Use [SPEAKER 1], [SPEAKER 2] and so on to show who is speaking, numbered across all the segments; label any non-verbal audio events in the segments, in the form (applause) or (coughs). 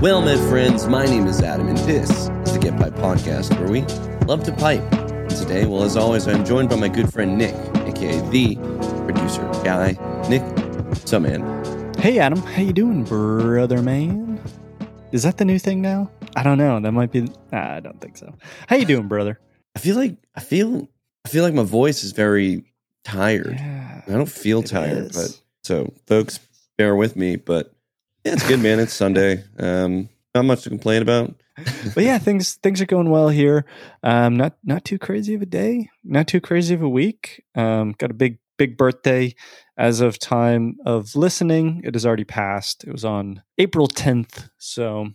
[SPEAKER 1] Well, my friends, my name is Adam, and this is the Get Piped Podcast, where we love to pipe. And today, well, as always, I'm joined by my good friend Nick, aka the producer guy. Nick, what's up, man?
[SPEAKER 2] Hey Adam, how you doing, brother man? Is that the new thing now? I don't know. That might be. Nah, I don't think so. How you doing, brother?
[SPEAKER 1] I feel like I feel I feel like my voice is very tired.
[SPEAKER 2] Yeah,
[SPEAKER 1] I don't feel tired,
[SPEAKER 2] is.
[SPEAKER 1] but so folks, bear with me. But yeah, it's good, man. It's Sunday. Um, not much to complain about. (laughs)
[SPEAKER 2] but yeah, things things are going well here. Um, not not too crazy of a day, not too crazy of a week. Um, got a big big birthday. As of time of listening, it has already passed. It was on April tenth. So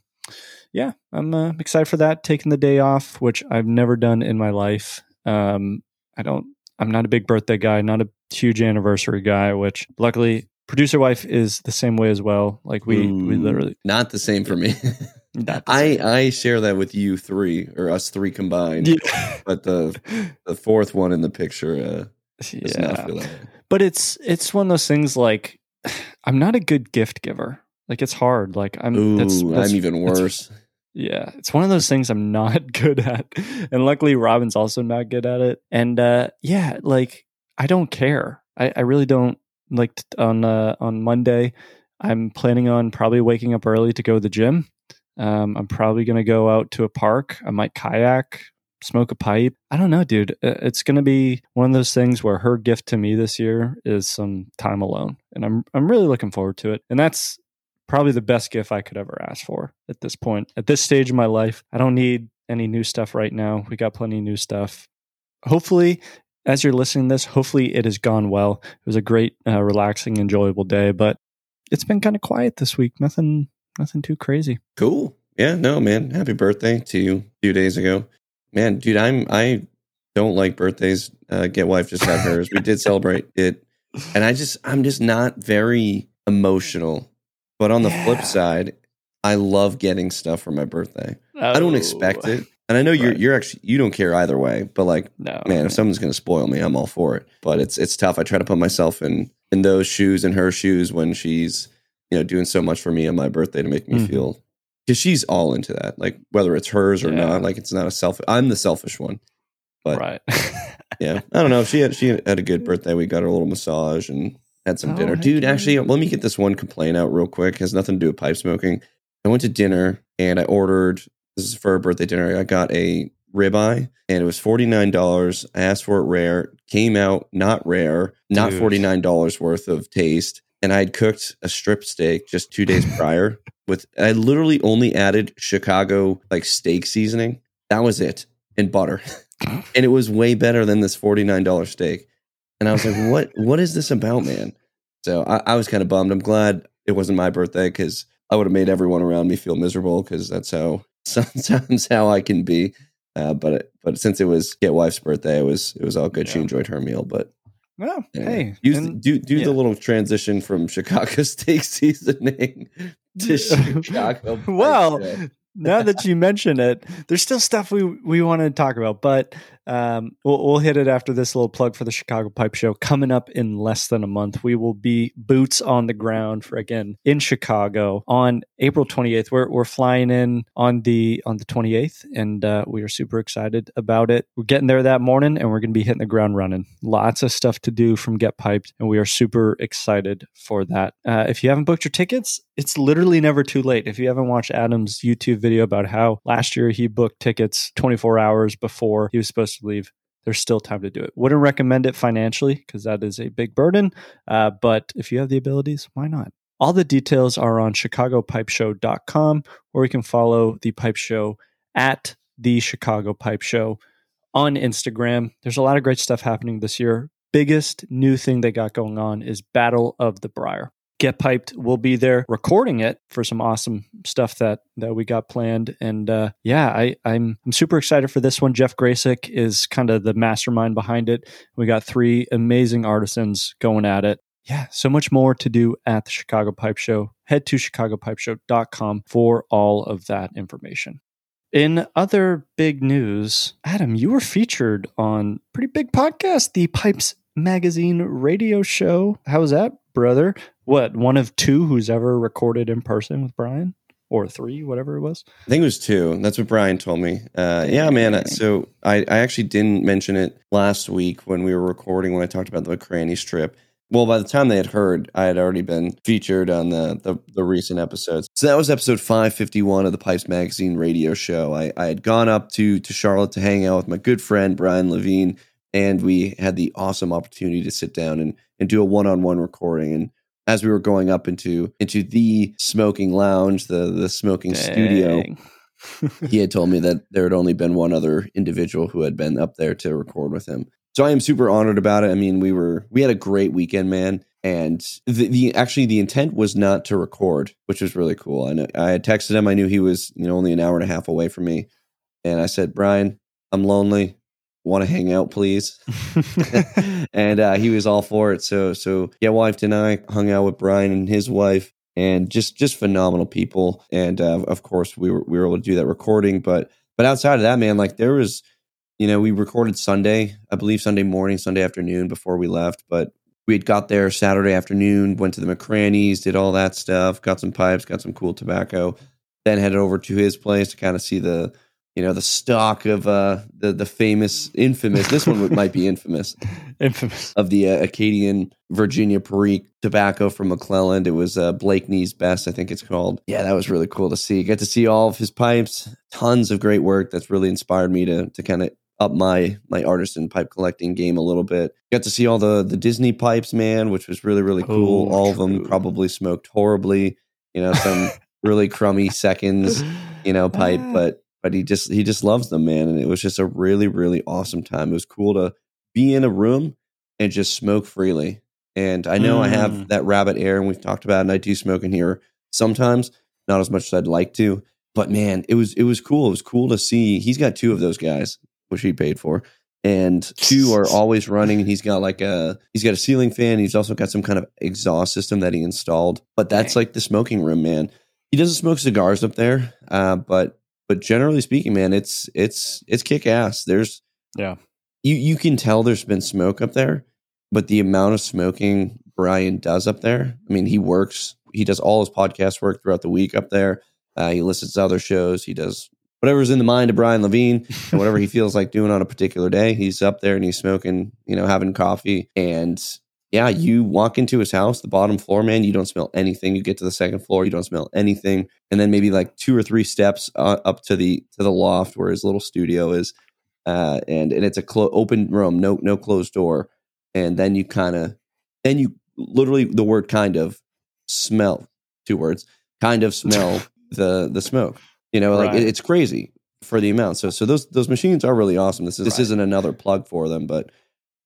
[SPEAKER 2] yeah, I'm uh, excited for that. Taking the day off, which I've never done in my life. Um, I don't. I'm not a big birthday guy. Not a huge anniversary guy. Which luckily, producer wife is the same way as well. Like we we literally.
[SPEAKER 1] not the same for me. (laughs) I. I share that with you three or us three combined.
[SPEAKER 2] Yeah.
[SPEAKER 1] But the (laughs) the fourth one in the picture uh,
[SPEAKER 2] yeah.
[SPEAKER 1] feel that way.
[SPEAKER 2] but it's it's one of those things like (sighs) i'm not a good gift giver like it's hard like i'm
[SPEAKER 1] Ooh,
[SPEAKER 2] that's, that's
[SPEAKER 1] I'm even worse.
[SPEAKER 2] yeah it's one of those things i'm not (laughs) good at and luckily robin's also not good at it and uh yeah like i don't care i, I really don't like on uh on monday i'm planning on probably waking up early to go to the gym. Um i'm probably going to go out to a park. I might kayak smoke a pipe. I don't know dude. It's going to be one of those things where her gift to me this year is some time alone and i'm i'm really looking forward to it. And that's probably the best gift i could ever ask for at this point. At this stage of my life i don't need any new stuff right now. We got plenty of new stuff. Hopefully as you're listening to this hopefully it has gone well it was a great uh, relaxing enjoyable day but it's been kind of quiet this week nothing nothing too crazy
[SPEAKER 1] Cool. Yeah, no, man. Happy birthday to you a few days ago. Man, dude, I'm I don't like birthdays. Uh, Get wife just had hers. we did celebrate (laughs) it. And I just I'm just not very emotional. But on the flip side, I love getting stuff for my birthday. I don't expect it. And I know you're.
[SPEAKER 2] Right.
[SPEAKER 1] you're actually you don't care either way, but like
[SPEAKER 2] no
[SPEAKER 1] man, if someone's gonna spoil me, I'm all for it. But it's it's tough. I try to put myself in in those shoes in her shoes when she's you know doing so much for me on my birthday to make me
[SPEAKER 2] Mhm.
[SPEAKER 1] feel because she's all into that. Like whether it's hers or
[SPEAKER 2] Yeah.
[SPEAKER 1] not, like it's not a self. I'm the selfish one. but-
[SPEAKER 2] right (laughs)
[SPEAKER 1] Yeah, I don't know. She had she had a good birthday. We got her a little massage and had some
[SPEAKER 2] Oh,
[SPEAKER 1] dinner. Dude, actually, let me get this one complaint out real quick. has nothing to do with pipe smoking. I went to dinner and I ordered. This is for a birthday dinner. I got a ribeye and it was forty nine dollars. I asked for it rare. Came out not rare. Not
[SPEAKER 2] Dude.
[SPEAKER 1] forty nine dollars worth of taste. And I had cooked a strip steak just two days (laughs) prior with. I literally only added Chicago like steak seasoning. That was it and butter (laughs) and it was way better than this forty nine dollar steak. And I was like, "What? (laughs) What is this about, man?" So I, I was kind of bummed. I'm glad it wasn't my birthday because I would have made everyone around me feel miserable because that's how (laughs) sometimes how I can be. Uh, but it, but since it was get wife's birthday, it was it was all good. She enjoyed her meal, but
[SPEAKER 2] no,
[SPEAKER 1] yeah.
[SPEAKER 2] hey
[SPEAKER 1] Use
[SPEAKER 2] and-
[SPEAKER 1] do do
[SPEAKER 2] yeah.
[SPEAKER 1] the little transition from (laughs) Chicago steak seasoning to (laughs) Chicago.
[SPEAKER 2] well now that you mention it, there's still stuff we we want to talk about, but um, we'll, we'll hit it after this little plug for the Chicago Pipe Show coming up in less than a month. We will be boots on the ground for again in Chicago on April 28th. We're we're flying in on the on the 28th, and uh, we are super excited about it. We're getting there that morning, and we're going to be hitting the ground running. Lots of stuff to do from Get Piped, and we are super excited for that. Uh, if you haven't booked your tickets, it's literally never too late. If you haven't watched Adam's YouTube video about how last year he booked tickets 24 hours before he was supposed to leave, there's still time to do it. Wouldn't recommend it financially because that is a big burden. Uh, but if you have the abilities, why not? All the details are on chicagopipeshow.com, or you can follow the Pipe Show at the Chicago Pipe Show on Instagram. There's a lot of great stuff happening this year. Biggest new thing they got going on is Battle of the Briar. Get Piped will be there recording it for some awesome stuff that that we got planned. And uh, yeah, I, I'm I'm super excited for this one. Jeff Gracik is kind of the mastermind behind it. We got three amazing artisans going at it. Yeah, so much more to do at the Chicago Pipe Show. Head to chicagopipeshow.com for all of that information. In other big news, Adam, you were featured on pretty big podcast, the Pipes Magazine radio show. How was that, brother? What, one of two who's ever recorded in person with Brian? or three, whatever it was.
[SPEAKER 1] I think it was two. That's what Brian told me. Uh, yeah, man. So I, I actually didn't mention it last week when we were recording when I talked about the McCranie strip. Well, by the time they had heard, I had already been featured on the, the, the recent episodes. So that was episode 551 of the Pipes Magazine radio show. I, I had gone up to to Charlotte to hang out with my good friend Brian Levine, and we had the awesome opportunity to sit down and, and do a one on one recording. And as we were going up into into the smoking lounge, the the smoking Dang. studio, (laughs) he had told me that there had only been one other individual who had been up there to record with him. So I am super honored about it. I mean, we were we had a great weekend, man. And the, the actually the intent was not to record, which was really cool. I know, I had texted him. I knew he was you know only an hour and a half away from me, and I said, Brian, I'm lonely. Want to hang out, please? (laughs) (laughs) and uh, he was all for it. So so yeah, wife and I hung out with Brian and his wife, and just just phenomenal people. And uh, of course, we were we were able to do that recording. But but outside of that, man, like there was you know, we recorded Sunday, I believe Sunday morning, Sunday afternoon before we left, but we had got there Saturday afternoon, went to the McCranie's, did all that stuff, got some pipes, got some cool tobacco, then headed over to his place to kind of see the you know the stock of uh the the famous infamous this one might be infamous (laughs)
[SPEAKER 2] infamous
[SPEAKER 1] of the uh, acadian virginia perique tobacco from mcclelland it was uh blakeney's best i think it's called yeah that was really cool to see get to see all of his pipes tons of great work that's really inspired me to to kind of up my my artisan pipe collecting game a little bit. Got to see all the the Disney pipes, man, which was really really cool. Oh, all true. of them probably smoked horribly. You know, some (laughs) really crummy seconds, you know, pipe, but but he just he just loves them, man. And it was just a really really awesome time. It was cool to be in a room and just smoke freely. And I know mm. I have mm. that rabbit air, and we've talked about, it, and I do smoke in here sometimes, not as much as I'd like to. But man, it was it was cool. It was cool to see. He's got two of those guys which he paid for. And two are (laughs) always running. And he's got like a he's got a ceiling fan. He's also got some kind of exhaust system that he installed. But that's like the smoking room, man. He doesn't smoke cigars up there, uh, but but generally speaking, man, it's it's it's kick ass. There's
[SPEAKER 2] yeah,
[SPEAKER 1] you you can tell there's been smoke up there, but the amount of smoking Brian does up there, I mean, he works, he does all his podcast work throughout the week up there. Uh, he listens to other shows. He does whatever's in the mind of Brian Levine (laughs) and whatever he feels like doing on a particular day. He's up there and he's smoking, you know, having coffee. And yeah, you walk into his house, the bottom floor, man, you don't smell anything. You get to the second floor, you don't smell anything. And then maybe like two or three steps uh, up to the to the loft where his little studio is. Uh, and and it's a clo- open room, no no closed door. And then you kind of then you literally the word kind of smell two words kind of smell (laughs) the the smoke you know, like right. it, it's crazy for the amount. So so those those machines are really awesome. This is this isn't another plug for them, but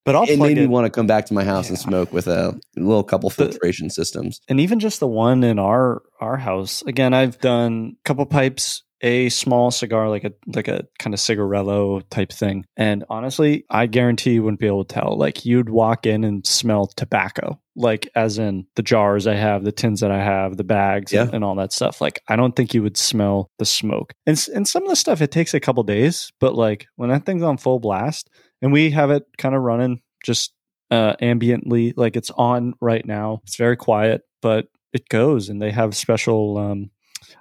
[SPEAKER 2] but I'll
[SPEAKER 1] it made me want to come back to my house yeah. and smoke with a little couple filtration the, systems.
[SPEAKER 2] And even just the one in our our house. Again, I've done a couple pipes a small cigar like a like a kind of cigarello type thing. And honestly i guarantee you wouldn't be able to tell. Like you'd walk in and smell tobacco like as in the jars i have the tins that i have the bags yeah. and, and, all that stuff. Like i don't think you would smell the smoke. And, and some of the stuff it takes a couple days but like when that thing's on full blast and we have it kind of running just uh ambiently like it's on right now. It's very quiet but it goes and they have special um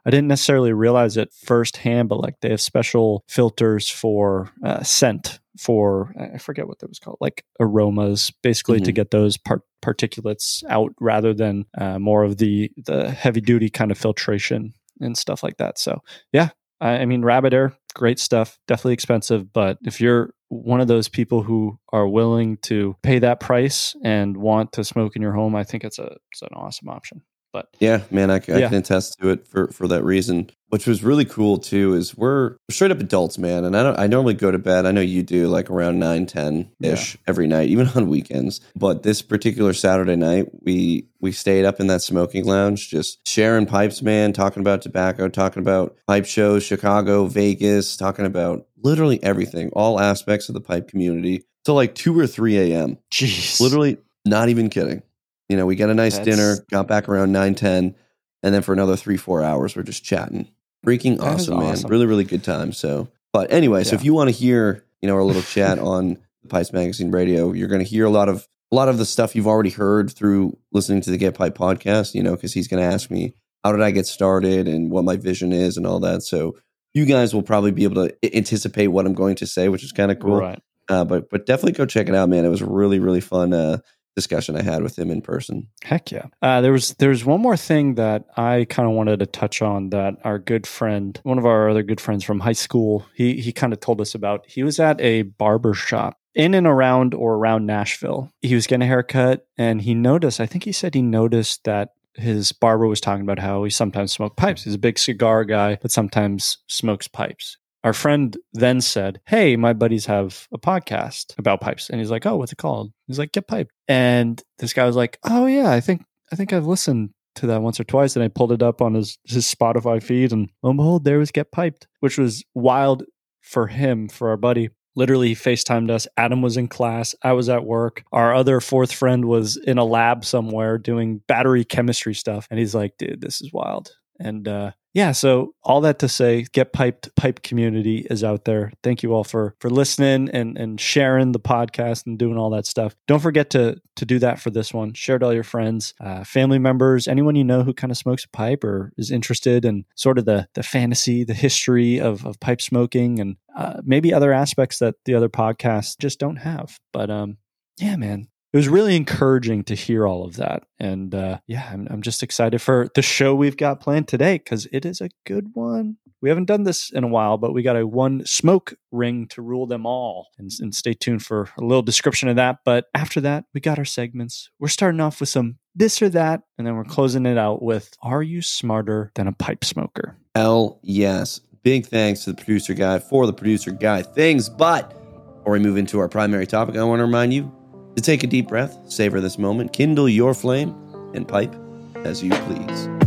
[SPEAKER 2] I didn't necessarily realize it firsthand, but like they have special filters for uh, scent for I forget what that was called, like aromas, basically mm-hmm. to get those part- particulates out rather than uh, more of the the heavy duty kind of filtration and stuff like that. So yeah, I, I mean Rabbit Air, great stuff, definitely expensive, but if you're one of those people who are willing to pay that price and want to smoke in your home, I think it's a it's an awesome option. But
[SPEAKER 1] yeah, man, I, I yeah. can attest to it for for that reason. Which was really cool too is we're straight up adults, man. And I don't I normally go to bed. I know you do like around 9, 10 ish yeah. every night, even on weekends. But this particular Saturday night, we we stayed up in that smoking lounge, just sharing pipes, man, talking about tobacco, talking about pipe shows, Chicago, Vegas, talking about literally everything, all aspects of the pipe community till like two or three a.m.
[SPEAKER 2] Jeez,
[SPEAKER 1] literally, not even kidding. You know, we got a nice That's, dinner, got back around 9, 10, and then for another three, four hours, we're just chatting. Freaking awesome, man. Awesome. Really, really good time. So, but anyway, yeah. so if you want to hear, you know, our little chat on the Pipes Magazine radio, you're going to hear a lot of a lot of the stuff you've already heard through listening to the Get Piped podcast, you know, because he's going to ask me how did I get started and what my vision is and all that. So you guys will probably be able to anticipate what I'm going to say, which is kind of cool.
[SPEAKER 2] Right.
[SPEAKER 1] Uh, but but definitely go check it out, man. It was really really fun uh, discussion I had with him in person.
[SPEAKER 2] Heck yeah. Uh, there was there's one more thing that I kind of wanted to touch on that our good friend, one of our other good friends from high school, he he kind of told us about. He was at a barber shop in and around or around Nashville. He was getting a haircut and he noticed, I think he said he noticed that his barber was talking about how he sometimes smoked pipes. He's a big cigar guy, but sometimes smokes pipes. Our friend then said, Hey, my buddies have a podcast about pipes. And he's like, Oh, what's it called? He's like, Get Piped. And this guy was like, Oh yeah, I think I think I've listened to that once or twice. And I pulled it up on his, his Spotify feed and lo and behold, there was Get Piped, which was wild for him, for our buddy. Literally, he FaceTimed us. Adam was in class. I was at work. Our other fourth friend was in a lab somewhere doing battery chemistry stuff. And he's like, dude, this is wild. And uh, yeah, so all that to say, get piped pipe community is out there. Thank you all for for listening and and sharing the podcast and doing all that stuff. Don't forget to to do that for this one. Share it all your friends, uh, family members, anyone you know who kind of smokes a pipe or is interested in sort of the the fantasy, the history of of pipe smoking, and uh, maybe other aspects that the other podcasts just don't have. But um, yeah, man, it was really encouraging to hear all of that. And uh, yeah, I'm, I'm just excited for the show we've got planned today because it is a good one. We haven't done this in a while, but we got a one smoke ring to rule them all. And, and stay tuned for a little description of that. But after that, we got our segments. We're starting off with some this or that, and then we're closing it out with Are you smarter than a pipe smoker?
[SPEAKER 1] Hell yes. Big thanks to the producer guy for the producer guy things. But before we move into our primary topic, I want to remind you to take a deep breath, savor this moment, kindle your flame, and pipe as you please.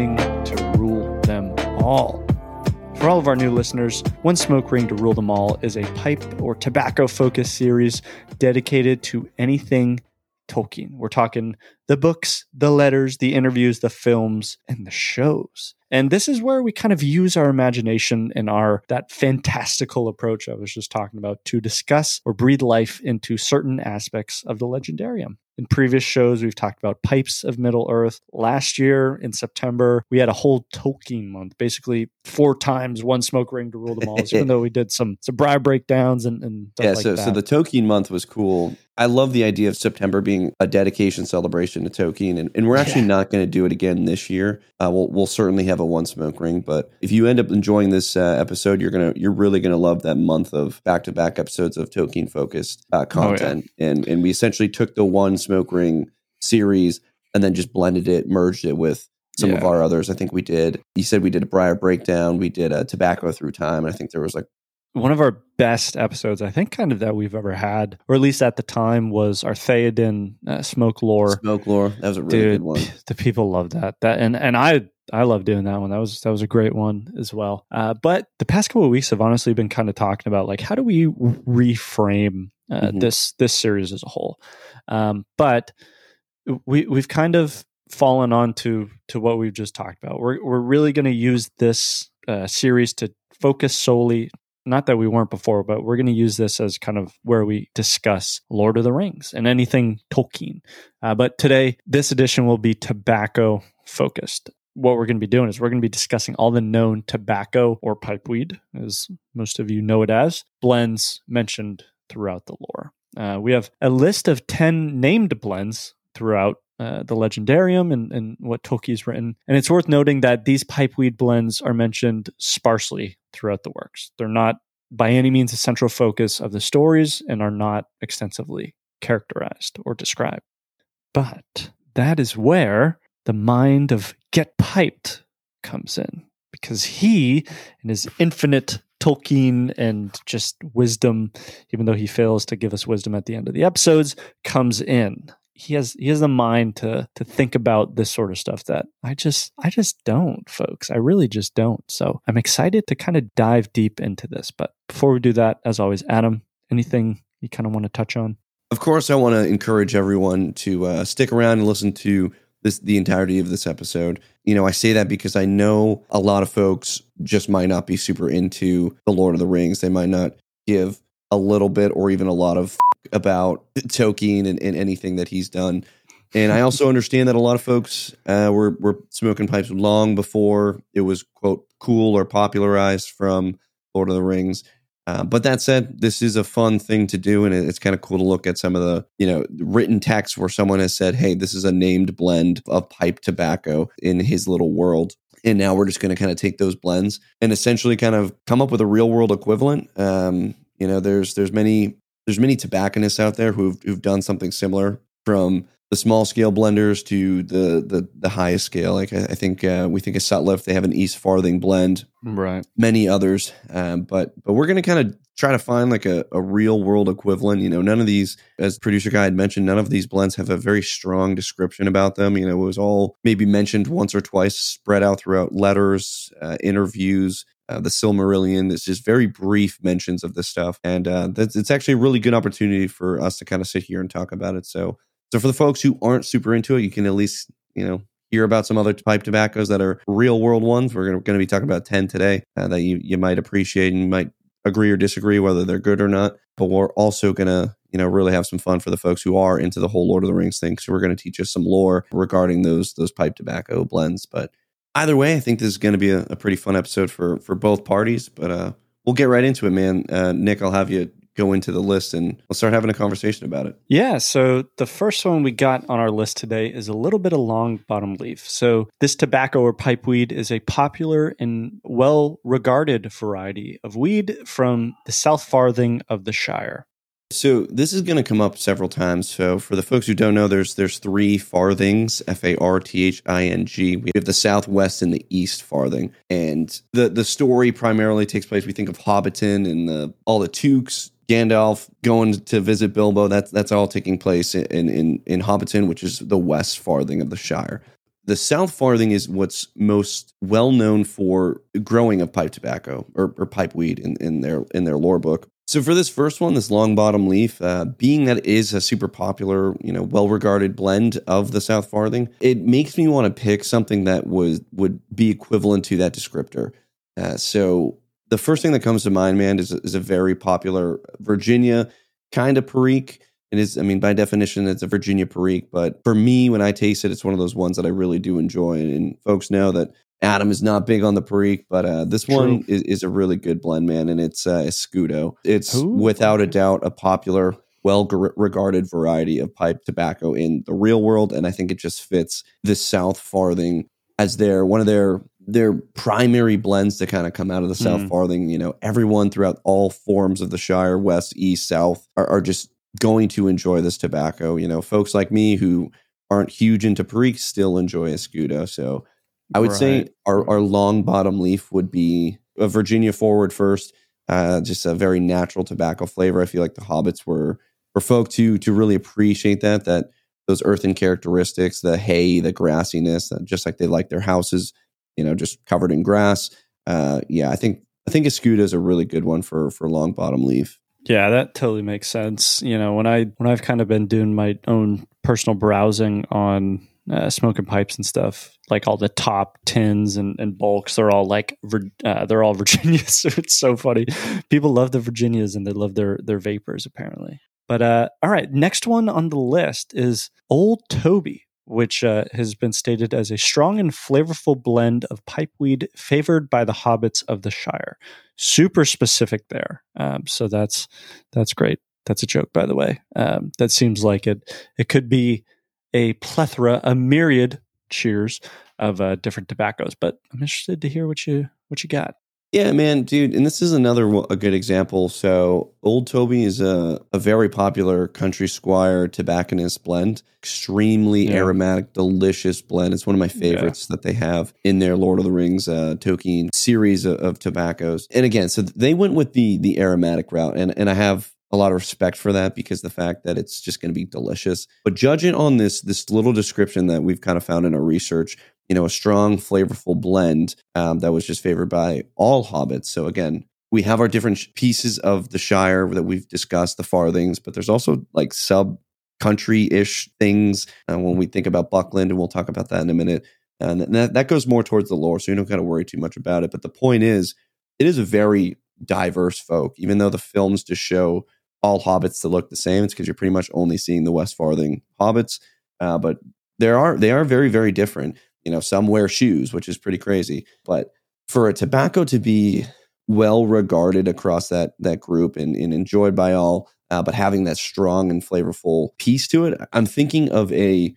[SPEAKER 2] Ring to rule them all. For all of our new listeners, One Smoke Ring to Rule Them All is a pipe or tobacco focused series dedicated to anything Tolkien. We're talking the books, the letters, the interviews, the films, and the shows. And this is where we kind of use our imagination and our that fantastical approach I was just talking about to discuss or breathe life into certain aspects of the legendarium. In previous shows, we've talked about pipes of Middle Earth. Last year in September, we had a whole Tolkien month, basically four times one smoke ring to rule them all. (laughs) even though we did some some bri breakdowns and, and
[SPEAKER 1] yeah,
[SPEAKER 2] like
[SPEAKER 1] so so the Tolkien month was cool. I love the idea of September being a dedication celebration to Tolkien, and, and we're actually
[SPEAKER 2] Yeah.
[SPEAKER 1] not going to do it again this year. Uh, we'll we'll certainly have a one smoke ring, but if you end up enjoying this uh, episode, you're gonna you're really gonna love that month of back to back episodes of Tolkien focused uh, content, and and we essentially took the one smoke ring series and then just blended it, merged it with some of our others. I think we did. You said we did a Briar breakdown. We did a tobacco through time. And I think there was like
[SPEAKER 2] one of our best episodes, I think, kind of that we've ever had, or at least at the time, was our Theoden uh, smoke lore.
[SPEAKER 1] smoke lore. That was a really
[SPEAKER 2] Dude,
[SPEAKER 1] good one. (laughs)
[SPEAKER 2] the people love that. That and and I I love doing that one. That was that was a great one as well. Uh, but the past couple of weeks have honestly been kind of talking about like how do we reframe uh,
[SPEAKER 1] Mhm.
[SPEAKER 2] this this series as a whole. Um, but we we've kind of fallen on to to what we've just talked about. We're we're really going to use this uh, series to focus solely. Not that we weren't before, but we're going to use this as kind of where we discuss Lord of the Rings and anything Tolkien. Uh, but today, this edition will be tobacco focused. What we're going to be doing is we're going to be discussing all the known tobacco or pipeweed, as most of you know it as, blends mentioned throughout the lore. Uh, we have a list of 10 named blends throughout uh, the legendarium and, and what Tolkien's written. And it's worth noting that these pipeweed blends are mentioned sparsely throughout the works. They're not by any means a central focus of the stories and are not extensively characterized or described. But that is where the mind of Get Piped comes in because he and his infinite Tolkien and just wisdom, even though he fails to give us wisdom at the end of the episodes, comes in. He has he has the mind to to think about this sort of stuff that I just I just don't, folks. I really just don't. So I'm excited to kind of dive deep into this. But before we do that, as always, Adam, anything you kind of want to touch on?
[SPEAKER 1] Of course, I want to encourage everyone to uh, stick around and listen to this the entirety of this episode. You know, I say that because I know a lot of folks just might not be super into the Lord of the Rings. They might not give a little bit or even a lot of about Tolkien and, and anything that he's done. And I also understand that a lot of folks uh, were were smoking pipes long before it was quote cool or popularized from Lord of the Rings. Uh, but that said, this is a fun thing to do, and it's kind of cool to look at some of the you know written text where someone has said, "Hey, this is a named blend of pipe tobacco in his little world." And now we're just going to kind of take those blends and essentially kind of come up with a real world equivalent. Um, you know, there's there's many there's many tobacconists out there who've who've done something similar from the small scale blenders to the the the highest scale. Like I, I think uh, we think of Sutliff, they have an East Farthing blend,
[SPEAKER 2] right?
[SPEAKER 1] Many others, um, but but we're going to kind of try to find like a, a real world equivalent. You know, none of these, as producer guy had mentioned, none of these blends have a very strong description about them. You know, it was all maybe mentioned once or twice, spread out throughout letters, uh, interviews. Uh, the Silmarillion. It's just very brief mentions of this stuff, and uh, that's, it's actually a really good opportunity for us to kind of sit here and talk about it. So so for the folks who aren't super into it, you can at least, you know, hear about some other pipe tobaccos that are real world ones. We're going to be talking about 10 today uh, that you, you might appreciate and might agree or disagree whether they're good or not. But we're also going to, you know, really have some fun for the folks who are into the whole Lord of the Rings thing. So we're going to teach us some lore regarding those those pipe tobacco blends. But either way, I think this is going to be a, a pretty fun episode for for both parties. But uh, we'll get right into it, man. Uh, Nick, I'll have you go into the list and we'll start having a conversation about it.
[SPEAKER 2] Yeah. So the first one we got on our list today is a little bit of long bottom leaf. So this tobacco or pipeweed is a popular and well regarded variety of weed from the South Farthing of the Shire.
[SPEAKER 1] So this is going to come up several times. So for the folks who don't know, there's there's three farthings, F A R T H I N G. We have the southwest and the east farthing, and the the story primarily takes place. We think of Hobbiton and the all the Tooks Gandalf going to visit Bilbo. That's that's all taking place in in in Hobbiton, which is the west farthing of the Shire. The South Farthing is what's most well known for growing of pipe tobacco or, or pipe weed in, in their in their lore book. So for this first one, this long bottom leaf, uh, being that it is a super popular, you know, well regarded blend of the South Farthing, it makes me want to pick something that was would be equivalent to that descriptor. Uh, so the first thing that comes to mind, man, is, is a very popular Virginia kind of perique. It is, I mean, by definition, it's a Virginia perique. But for me, when I taste it, it's one of those ones that I really do enjoy. And, folks know that Adam is not big on the perique, but uh, this True. one is, is, a really good blend, man. And it's uh, Escudo. It's Ooh, without a doubt a popular, well regarded variety of pipe tobacco in the real world. And I think it just fits the South Farthing as their one of their their primary blends to kind of come out of the South mm. Farthing. You know, everyone throughout all forms of the Shire, West, East, South, are, are, just going to enjoy this tobacco. You know, folks like me who aren't huge into Perique still enjoy Escudo. So I would right. say our, our long bottom leaf would be a Virginia forward first. Uh, just a very natural tobacco flavor. I feel like the hobbits were for folk to to really appreciate that that those earthen characteristics, the hay, the grassiness, just like they like their houses you know, just covered in grass. Uh, yeah, I think I think Escudo is a really good one for for long bottom leaf.
[SPEAKER 2] Yeah, that totally makes sense. You know, when I when I've kind of been doing my own personal browsing on uh, smoking pipes and stuff, like all the top tins and, and bulks, they're all like uh, they're all (laughs) Virginias. it's so funny. People love the Virginias and they love their their VaPers apparently. But uh, all right, next one on the list is Old Toby which uh, has been stated as a strong and flavorful blend of pipeweed favored by the hobbits of the Shire. Super specific there. Um, so that's that's great. That's a joke, by the way. Um, that seems like it. It could be a plethora, a myriad. Cheers of uh, different tobaccos, but I'm interested to hear what you what you got.
[SPEAKER 1] Yeah, man, dude, and this is another a good example. So, Old Toby is a, a very popular country squire tobacconist blend. Extremely yeah. aromatic, delicious blend. It's one of my favorites yeah. that they have in their Lord of the Rings uh, Tolkien series of, of, tobaccos. And again, so they went with the the aromatic route, and and I have a lot of respect for that because the fact that it's just going to be delicious. But judging on this this little description that we've kind of found in our research, you know, a strong, flavorful blend um, that was just favored by all hobbits. So again, we have our different pieces of the Shire that we've discussed, the farthings, but there's also like sub country ish things uh, when we think about Buckland, and we'll talk about that in a minute. And that, that goes more towards the lore, so you don't got to worry too much about it. But the point is, it is a very diverse folk, even though the films just show all hobbits to look the same. It's because you're pretty much only seeing the West Farthing hobbits. Uh, but there are they are very very different. You know, some wear shoes, which is pretty crazy. But for a tobacco to be well regarded across that that group and, and enjoyed by all, uh, but having that strong and flavorful piece to it, I'm thinking of a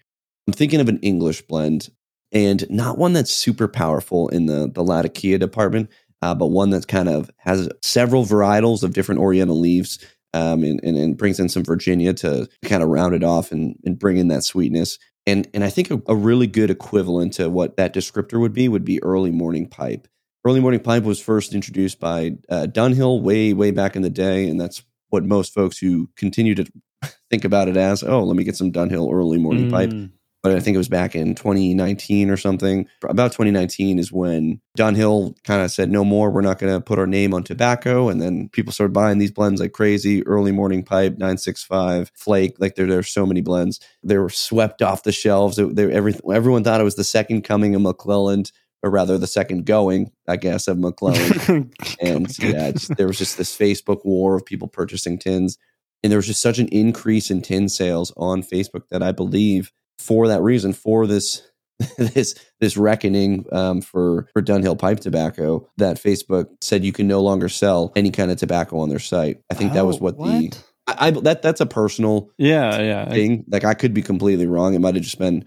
[SPEAKER 1] I'm thinking of an English blend and not one that's super powerful in the the Latakia department, uh, but one that's kind of has several varietals of different Oriental leaves um, and, and, and, brings in some Virginia to kind of round it off and, and bring in that sweetness. And, and I think a, a, really good equivalent to what that descriptor would be would be early morning pipe. Early morning pipe was first introduced by uh, Dunhill way, way back in the day. And that's what most folks who continue to (laughs) think about it as, oh, let me get some Dunhill early morning mm. pipe but I think it was back in 2019 or something. About 2019 is when Dunhill kind of said, no more, we're not going to put our name on tobacco. And then people started buying these blends like crazy. Early Morning Pipe, 965, Flake, like there, there are so many blends. They were swept off the shelves. They, they, every, everyone thought it was the second coming of McClelland. Or rather, the second going, I guess, of McClelland. (laughs) and yeah, there was just this Facebook war of people purchasing tins. And there was just such an increase in tin sales on Facebook that I believe for that reason, for this (laughs) this this reckoning um, for for Dunhill pipe tobacco, that Facebook said you can no longer sell any kind of tobacco on their site. I think oh, that was oh, what, what? the I, I, that that's a personal
[SPEAKER 2] yeah yeah
[SPEAKER 1] thing. Like I could be completely wrong. It might have just been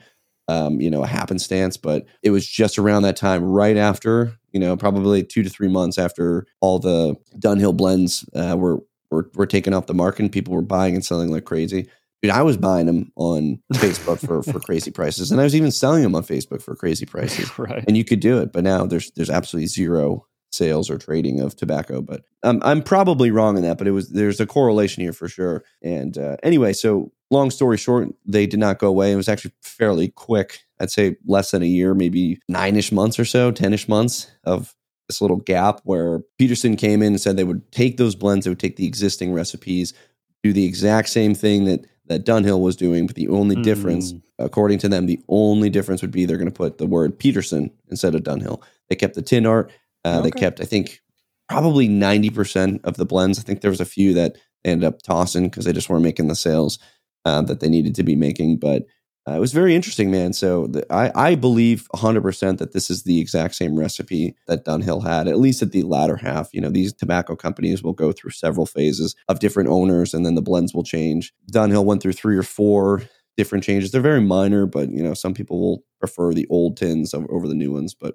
[SPEAKER 1] um, you know a happenstance, but it was just around that time, right after you know probably two to three months after all the Dunhill blends uh, were were were taken off the market, and people were buying and selling like crazy. Dude, I was buying them on Facebook for, for crazy prices, and I was even selling them on Facebook for crazy prices. (laughs)
[SPEAKER 2] right.
[SPEAKER 1] And you could do it, but now there's there's absolutely zero sales or trading of tobacco. But um, I'm probably wrong in that, but it was there's a correlation here for sure. And uh, anyway, so long story short, they did not go away. It was actually fairly quick. I'd say less than a year, maybe nine ish months or so, 10 ish months of this little gap where Peterson came in and said they would take those blends, they would take the existing recipes, do the exact same thing that that Dunhill was doing, but the only mm. difference, according to them, the only difference would be they're going to put the word Peterson instead of Dunhill. They kept the tin art. Uh, okay. They kept, I think, probably 90% of the blends. I think there was a few that they ended up tossing because they just weren't making the sales uh, that they needed to be making. But uh, it was very interesting, man. So the, I, I believe 100% that this is the exact same recipe that Dunhill had, at least at the latter half. You know, these tobacco companies will go through several phases of different owners and then the blends will change. Dunhill went through three or four different changes. They're very minor, but, you know, some people will prefer the old tins over, over the new ones. But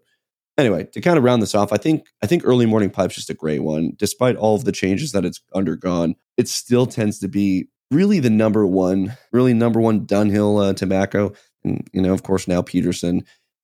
[SPEAKER 1] anyway, to kind of round this off, I think I think early morning pipe's just a great one. Despite all of the changes that it's undergone, it still tends to be really the number one, really number one Dunhill uh, tobacco. And, you know, of course, now Peterson.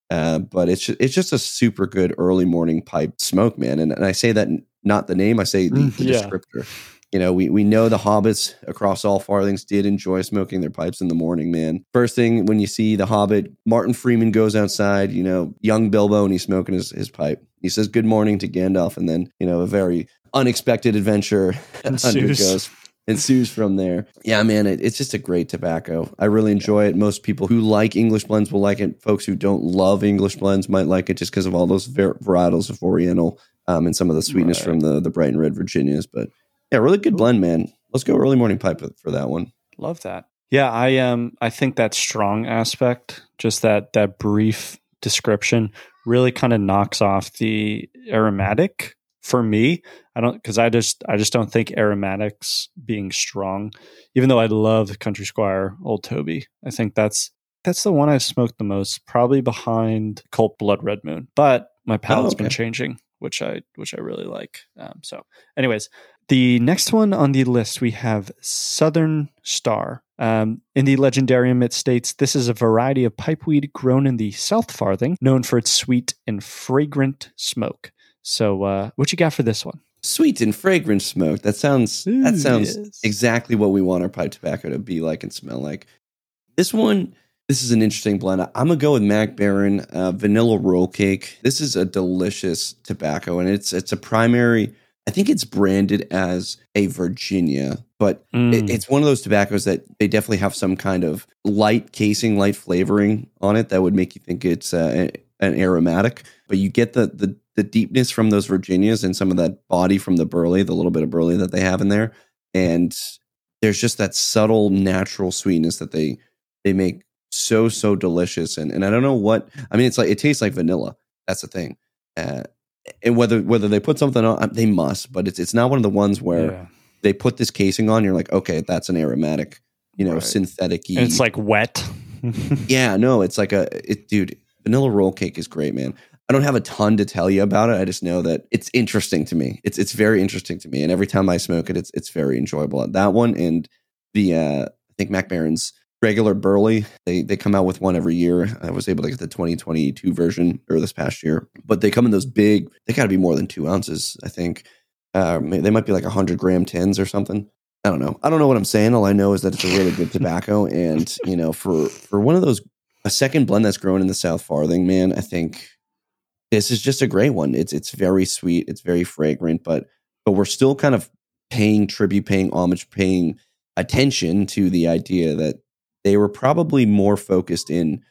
[SPEAKER 1] Uh, but it's just, it's just a super good early morning pipe smoke, man. And, and I say that not the name, I say the, the yeah. descriptor. You know, we, we know the hobbits across all farthings did enjoy smoking their pipes in the morning, man. First thing when you see the hobbit, Martin Freeman goes outside, you know, young Bilbo, and he's smoking his, his pipe. He says good morning to Gandalf, and then, you know, a very unexpected adventure (laughs) undergoes ensues from there. Yeah, man, it, it's just a great tobacco. I really enjoy it. Most people who like English blends will like it. Folks who don't love English blends might like it just because of all those varietals of Oriental um, and some of the sweetness right. from the the bright and red Virginias. But yeah, really good blend, man. Let's go early morning pipe for that one.
[SPEAKER 2] Love that. Yeah, I um I think that strong aspect, just that that brief description, really kind of knocks off the aromatic for me i don't because i just i just don't think aromatics being strong even though i love country squire old toby i think that's that's the one i've smoked the most probably behind cult blood red moon but my palate's oh, okay. been changing which i which i really like um, so anyways the next one on the list we have southern star um, in the legendarium, it states this is a variety of pipeweed grown in the South Farthing, known for its sweet and fragrant smoke. So, uh, what you got for this one?
[SPEAKER 1] sweet and fragrant smoke. That sounds that sounds
[SPEAKER 2] yes.
[SPEAKER 1] exactly what we want our pipe tobacco to be like and smell like. This one, this is an interesting blend. I'm gonna go with Mac Baren uh, Vanilla Roll Cake. This is a delicious tobacco, and it's it's a primary. I think it's branded as a Virginia, but
[SPEAKER 2] Mm.
[SPEAKER 1] it, it's one of those tobaccos that they definitely have some kind of light casing, light flavoring on it that would make you think it's uh, an aromatic. But you get the the the deepness from those Virginias and some of that body from the burley, the little bit of burley that they have in there, and there's just that subtle natural sweetness that they they make so so delicious. And and I don't know what I mean. It's like it tastes like vanilla. That's the thing. Uh, and whether whether they put something on, they must. But it's it's not one of the ones where
[SPEAKER 2] Yeah.
[SPEAKER 1] they put this casing on. You're like, okay, that's an aromatic, you know,
[SPEAKER 2] Right.
[SPEAKER 1] synthetic.
[SPEAKER 2] And it's like wet.
[SPEAKER 1] yeah, no, it's like a it, dude. Vanilla roll cake is great, man. I don't have a ton to tell you about it. I just know that it's interesting to me. It's it's very interesting to me, and every time I smoke it, it's it's very enjoyable. That one and the uh, I think Mac Baren's regular burley. They they come out with one every year. I was able to get the 2022 version or this past year, but they come in those big. They got to be more than two ounces. I think uh, they might be like 100 gram tins or something. I don't know. I don't know what I'm saying. All I know is that it's a really good tobacco, and you know, for for one of those a second blend that's grown in the South Farthing, man, I think this is just a great one. It's it's very sweet, it's very fragrant, but but we're still kind of paying tribute, paying homage, paying attention to the idea that they were probably more focused in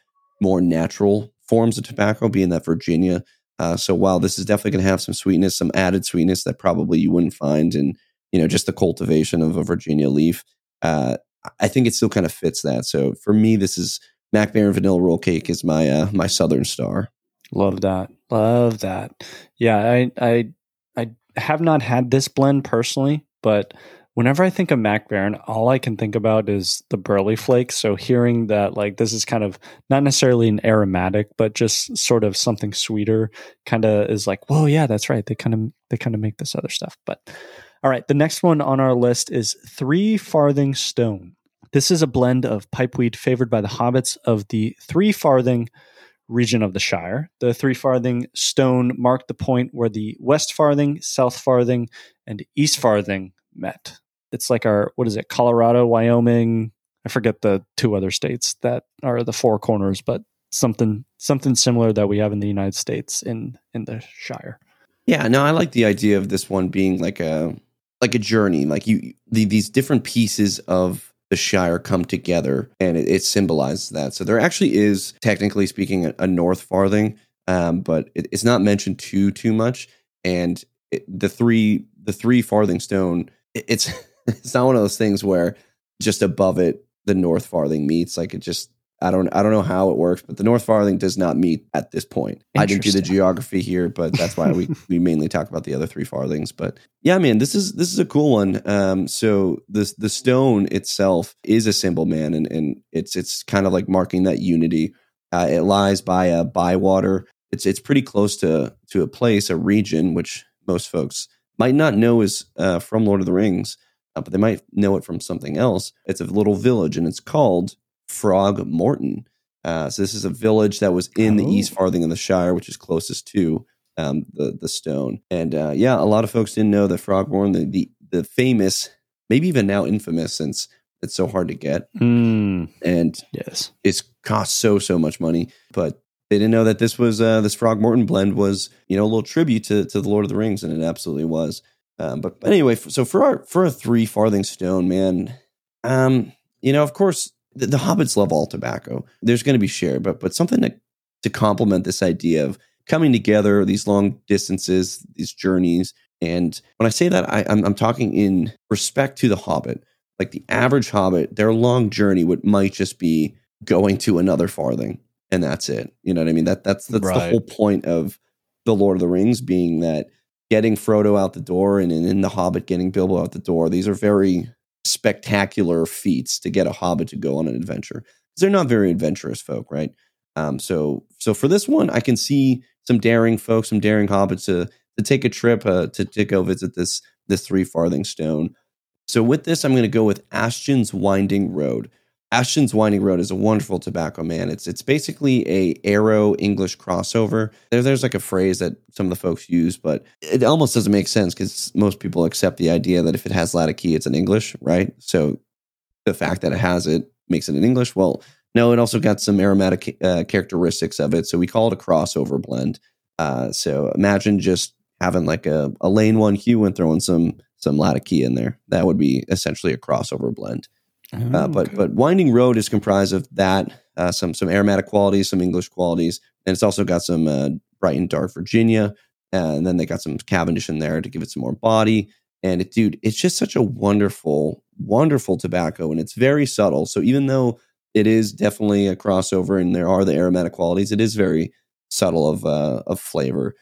[SPEAKER 1] more natural forms of tobacco, being that Virginia. Uh, so while this is definitely going to have some sweetness, some added sweetness that probably you wouldn't find in you know just the cultivation of a Virginia leaf, uh, I think it still kind of fits that. So for me, this is Mac Baren Vanilla Roll Cake is my uh, my Southern Star.
[SPEAKER 2] Love that. Love that. Yeah, I I I have not had this blend personally, but whenever I think of Mac Baren, all I can think about is the burley flakes. So hearing that like this is kind of not necessarily an aromatic, but just sort of something sweeter kind of is like, whoa, yeah, that's right. They kind of they kind of make this other stuff. But all right, the next one on our list is Three Farthing Stone. This is a blend of pipeweed favored by the hobbits of the Three Farthing region of the Shire. The Three Farthing stone marked the point where the West Farthing, South Farthing, and East Farthing met. It's like our, what is it, Colorado, Wyoming? I forget the two other states that are the four corners, but something something similar that we have in the United States in in the Shire.
[SPEAKER 1] Yeah, no, I like the idea of this one being like a like a journey. Like you, the, these different pieces of the Shire come together, and it, it symbolizes that. So there actually is, technically speaking, a, a North Farthing, um, but it, it's not mentioned too too much. And it, the three the three farthing stone, it, it's (laughs) it's not one of those things where just above it the North Farthing meets. Like it just I don't I don't know how it works, but the North Farthing does not meet at this point. I didn't do the geography here, but that's why we (laughs) we mainly talk about the other three farthings. But yeah, man, this is this is a cool one. Um, so the the stone itself is a symbol, man, and and it's it's kind of like marking that unity. Uh, it lies by a bywater. It's it's pretty close to to a place, a region, which most folks might not know is uh, from Lord of the Rings, uh, but they might know it from something else. It's a little village, and it's called Frog Morton. Uh, so this is a village that was in the
[SPEAKER 2] Oh.
[SPEAKER 1] East Farthing of the Shire, which is closest to um, the the stone. And uh, yeah, a lot of folks didn't know that Frog Morton, the, the the famous, maybe even now infamous, since it's so hard to get,
[SPEAKER 2] Mm,
[SPEAKER 1] and
[SPEAKER 2] yes.
[SPEAKER 1] it's cost so so much money. But they didn't know that this was uh, this Frog Morton blend was you know a little tribute to to the Lord of the Rings, and it absolutely was. Um, but, but anyway, so for our for a three farthing stone, man, um, you know, of course, the, the hobbits love all tobacco. There's going to be share, but but something to to complement this idea of coming together, these long distances, these journeys. And when I say that, I, I'm, I'm talking in respect to the hobbit. Like the average hobbit, their long journey would might just be going to another farthing, and that's it. You know what I mean? That that's that's the whole point of the Lord of the Rings being that getting Frodo out the door and in the Hobbit getting Bilbo out the door. These are very spectacular feats to get a Hobbit to go on an adventure. They're not very adventurous folk, right? Um, so so for this one, I can see some daring folks, some daring hobbits to to take a trip uh, to to go visit this this three farthing stone. So with this, I'm going to go with Ashton's Winding Road. Ashton's Winding Road is a wonderful tobacco, man. It's it's basically a Arrow English crossover. There, there's like a phrase that some of the folks use, but it almost doesn't make sense because most people accept the idea that if it has Latakia, it's in English, right? So the fact that it has it makes it in English. Well, no, it also got some aromatic uh, characteristics of it, so we call it a crossover blend. Uh, so imagine just having like a, a Lane 1-Q and throwing some some Latakia in there. That would be essentially a crossover blend. Oh, uh, but okay. but Winding Road is comprised of that, uh, some some aromatic qualities, some English qualities, and it's also got some uh, bright and dark Virginia, and then they got some Cavendish in there to give it some more body. And it, dude, it's just such a wonderful, wonderful tobacco, and it's very subtle. So even though it is definitely a crossover, and there are the aromatic qualities, it is very subtle of uh, of flavor.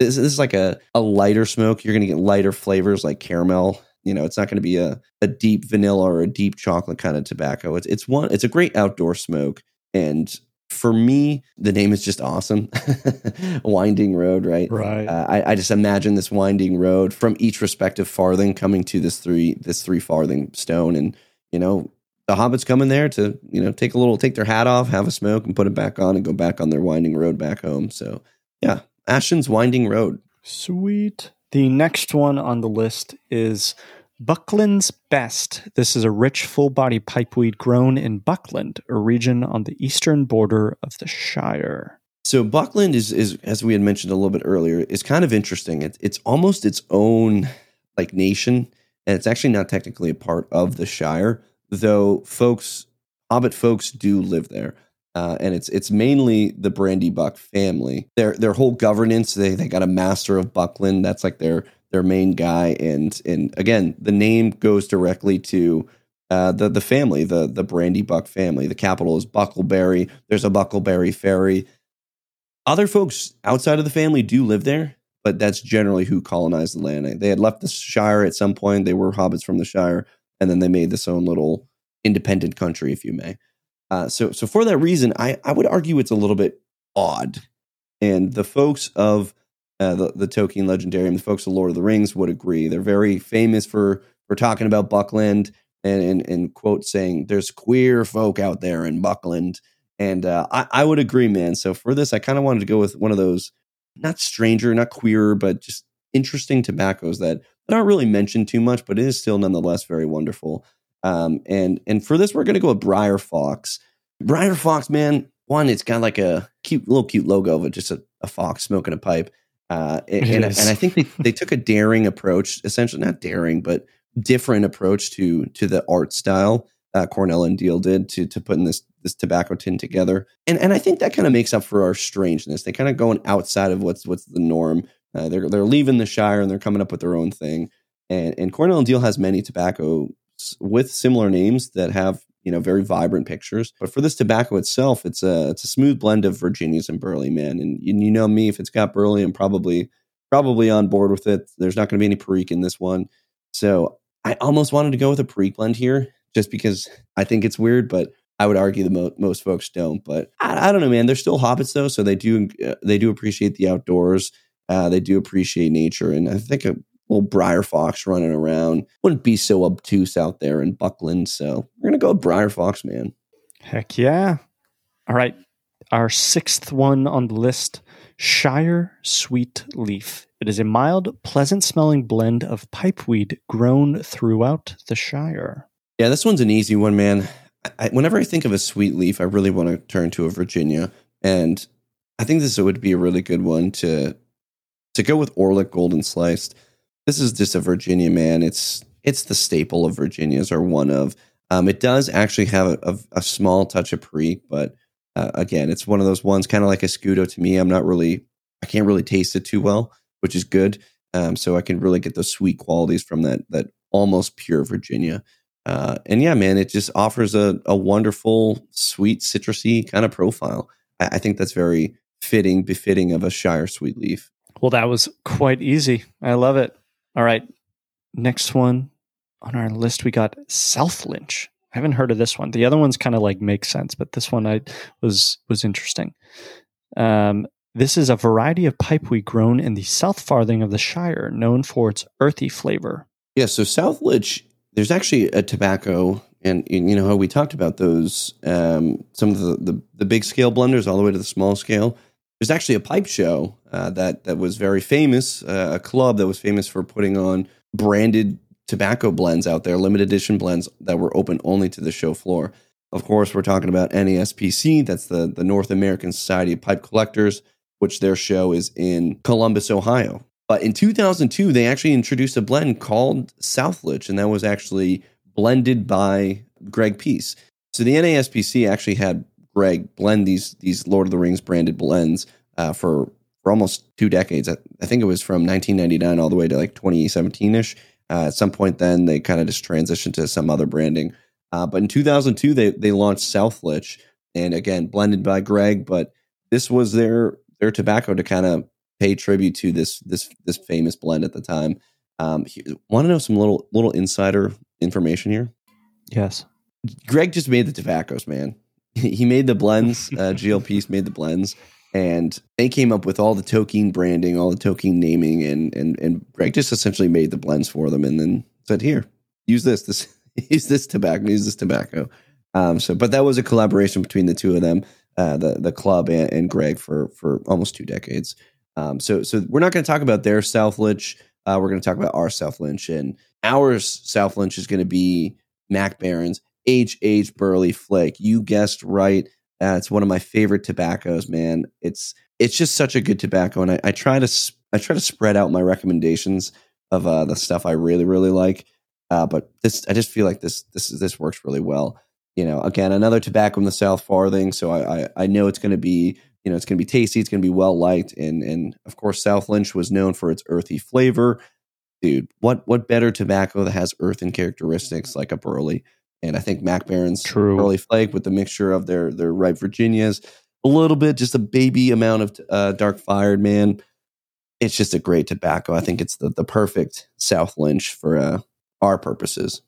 [SPEAKER 1] This, this is like a, a lighter smoke. You're going to get lighter flavors like caramel you know, it's not going to be a, a deep vanilla or a deep chocolate kind of tobacco. It's it's one it's a great outdoor smoke. And for me, the name is just awesome. (laughs) winding road, right?
[SPEAKER 2] Right.
[SPEAKER 1] Uh, I, I just imagine this winding road from each respective farthing coming to this three this three farthing stone, and you know the hobbits coming there to you know take a little take their hat off, have a smoke, and put it back on, and go back on their winding road back home. So yeah, Ashton's winding road.
[SPEAKER 2] Sweet. The next one on the list is Buckland's Best. This is a rich, full body pipeweed grown in Buckland, a region on the eastern border of the Shire.
[SPEAKER 1] So Buckland is, is as we had mentioned a little bit earlier, is kind of interesting. It's, it's almost its own like nation, and it's actually not technically a part of the Shire, though folks, Hobbit folks, do live there. Uh, and it's it's mainly the Brandybuck family. Their their whole governance, they they got a master of Buckland. That's like their their main guy, and and again, the name goes directly to uh, the the family, the the Brandybuck family. The capital is Bucklebury. There's a Bucklebury ferry. Other folks outside of the family do live there, but that's generally who colonized the land. They had left the Shire at some point. They were hobbits from the Shire, and then they made this own little independent country, if you may. Uh, so so for that reason, I I would argue it's a little bit odd, and the folks of uh, the, the Tolkien Legendarium, the folks of Lord of the Rings would agree. They're very famous for for talking about Buckland and and, and quote saying there's queer folk out there in Buckland. And uh, I, I would agree, man. So for this, I kind of wanted to go with one of those not stranger, not queer, but just interesting tobaccos that, that aren't really mentioned too much, but it is still nonetheless very wonderful. Um, and and for this, we're going to go with Briar Fox. Briar Fox, man, one, it's got like a cute, little cute logo of just a, a fox smoking a pipe. Uh, and, and, and, I think they, they took a (laughs) daring approach, essentially not daring, but different approach to to the art style uh, Cornell and Diehl did to to putting this this tobacco tin together. And and I think that kind of makes up for our strangeness. They kind of going outside of what's what's the norm. Uh, they're they're leaving the Shire and they're coming up with their own thing. And and Cornell and Diehl has many tobacco with similar names that have you know very vibrant pictures. But for this tobacco itself, it's a it's a smooth blend of Virginias and Burley, man. And, and you know me, if it's got Burley, I'm probably probably on board with it. There's not going to be any Perique in this one, so I almost wanted to go with a Perique blend here, just because I think it's weird, but. I would argue the mo- most folks don't, but I, I, don't know, man. They're still hobbits though, so they do uh, they do appreciate the outdoors. Uh, they do appreciate nature, and I think a little Briar Fox running around. Wouldn't be so obtuse out there in Buckland. So we're gonna go with Briar Fox, man.
[SPEAKER 2] Heck yeah! All right, our sixth one on the list: Shire Sweet Leaf. It is a mild, pleasant-smelling blend of pipeweed grown throughout the Shire.
[SPEAKER 1] Yeah, this one's an easy one, man. I, whenever I think of a sweet leaf, I really want to turn to a Virginia, and I think this would be a really good one to to go with Orlik Golden Sliced this is just a Virginia man. It's it's the staple of Virginias or one of. Um, it does actually have a, a, a small touch of Perique, but uh, again, it's one of those ones kind of like a Scudo to me. I'm not really, I can't really taste it too well, which is good. Um, so I can really get those sweet qualities from that that almost pure Virginia. Uh, and yeah, man, it just offers a, a wonderful, sweet, citrusy kind of profile. I, I think that's very fitting, befitting of a Shire sweet leaf.
[SPEAKER 2] Well, that was quite easy. I love it. All right. Next one on our list, we got Southlinch. I haven't heard of this one. The other ones kind of like make sense, but this one I was was interesting. Um, this is a variety of pipeweed grown in the South Farthing of the Shire, known for its earthy flavor.
[SPEAKER 1] Yeah, so Southlinch, there's actually a tobacco and, and you know how we talked about those um, some of the, the, the big scale blenders all the way to the small scale. There's actually a pipe show uh, that that was very famous, uh, a club that was famous for putting on branded tobacco blends out there, limited edition blends that were open only to the show floor. Of course, we're talking about NASPC. That's the the North American Society of Pipe Collectors, which their show is in Columbus, Ohio. But in 2002, they actually introduced a blend called Southledge, and that was actually blended by Greg Pease. So the NASPC actually had Greg blend these these Lord of the Rings branded blends uh, for for almost two decades. I, I, think it was from 1999 all the way to like 2017 ish. Uh, at some point, then they kind of just transitioned to some other branding. Uh, but in 2002, they they launched Southledge, and again blended by Greg. But this was their their tobacco to kind of pay tribute to this this this famous blend at the time. Um, Want to know some little little insider information here?
[SPEAKER 2] Yes.
[SPEAKER 1] Greg just made the tobaccos, man. (laughs) He made the blends. Uh, GLPs made the blends, and they came up with all the Tolkien branding, all the Tolkien naming, and and and Greg just essentially made the blends for them, and then said, "Here, use this. This (laughs) use this tobacco. Use this tobacco." Um, so, but that was a collaboration between the two of them, uh, the the club and, and Greg for for almost two decades. Um, so, so we're not going to talk about their Southledge. Uh, we're going to talk about our Southlinch, and our Lynch is going to be Mac Baren's H H Burley Flake. You guessed right. Uh, it's one of my favorite tobaccos, man. It's it's just such a good tobacco, and I, I try to I try to spread out my recommendations of uh, the stuff I really really like. Uh, but this I just feel like this this this works really well. You know, again, another tobacco in the South Farthing, so I I, I know it's going to be you know, it's going to be tasty. It's going to be well liked, and and of course, Southlinch was known for its earthy flavor. Dude, what what better tobacco that has earthen characteristics like a Burley? And I think Mac Baren's True. Burley Flake with the mixture of their their ripe Virginias, a little bit, just a baby amount of uh, dark fired, man. It's just a great tobacco. I think it's the the perfect Southlinch for uh, our purposes.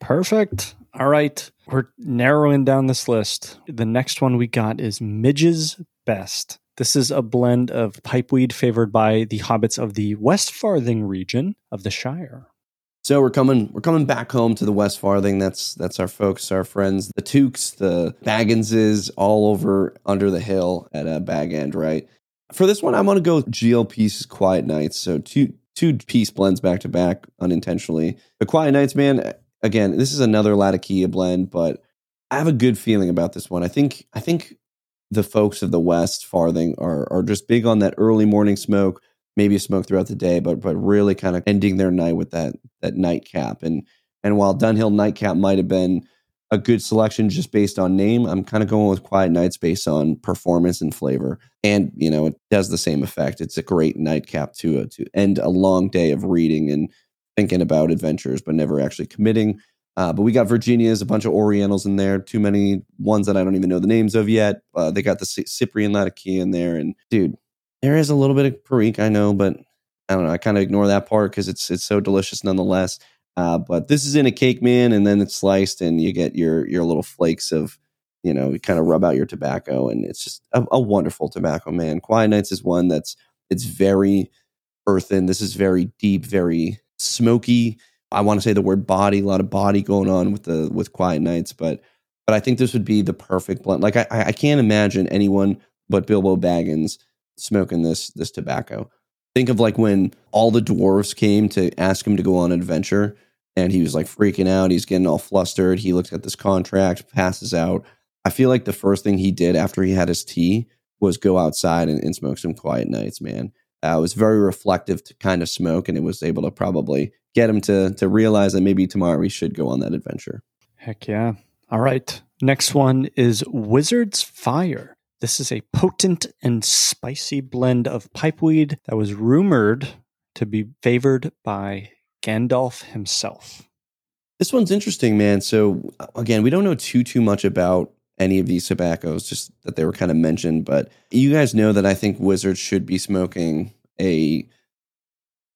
[SPEAKER 2] Perfect. All right. We're narrowing down this list. The next one we got is Midge's Best. This is a blend of pipeweed favored by the hobbits of the West Farthing region of the Shire.
[SPEAKER 1] So we're coming we're coming back home to the West Farthing. That's that's our folks, our friends, the Tooks, the Bagginses, all over under the hill at a Bag End, right? For this one, I'm gonna go GLP's Quiet Nights. So two two Pease blends back to back unintentionally. The Quiet Nights, man, again, this is another Latakia blend, but I have a good feeling about this one. I think I think the folks of the West Farthing are are just big on that early morning smoke, maybe a smoke throughout the day, but but really kind of ending their night with that that nightcap. And and while Dunhill Nightcap might have been a good selection just based on name, I'm kind of going with Quiet Nights based on performance and flavor. And you know, it does the same effect. It's a great nightcap to uh, to end a long day of reading and thinking about adventures, but never actually committing. Uh, but we got Virginia's, a bunch of Orientals in there, too many ones that I don't even know the names of yet. Uh, they got the C- Cyprian Latakia in there, and dude, there is a little bit of Perique, I know, but I don't know. I kind of ignore that part because it's it's so delicious nonetheless. Uh, but this is in a cake, man, and then it's sliced, and you get your your little flakes of, you know, you kind of rub out your tobacco, and it's just a, a wonderful tobacco, man. Quiet Nights is one that's it's very earthen. This is very deep, very smoky I want to say the word body, a lot of body going on with the with Quiet Nights, but but I think this would be the perfect blend. Like I I can't imagine anyone but Bilbo Baggins smoking this this tobacco. Think of like when all the dwarves came to ask him to go on an adventure and he was like freaking out, he's getting all flustered, he looks at this contract, passes out. I feel like the first thing he did after he had his tea was go outside and, and smoke some quiet nights, man. Uh, it was very reflective to kind of smoke, and it was able to probably get him to to realize that maybe tomorrow we should go on that adventure.
[SPEAKER 2] Heck yeah. All right. Next one is Wizard's Fire. This is a potent and spicy blend of pipeweed that was rumored to be favored by Gandalf himself.
[SPEAKER 1] This one's interesting, man. So again, we don't know too too much about any of these tobaccos, just that they were kind of mentioned. But you guys know that I think wizards should be smoking a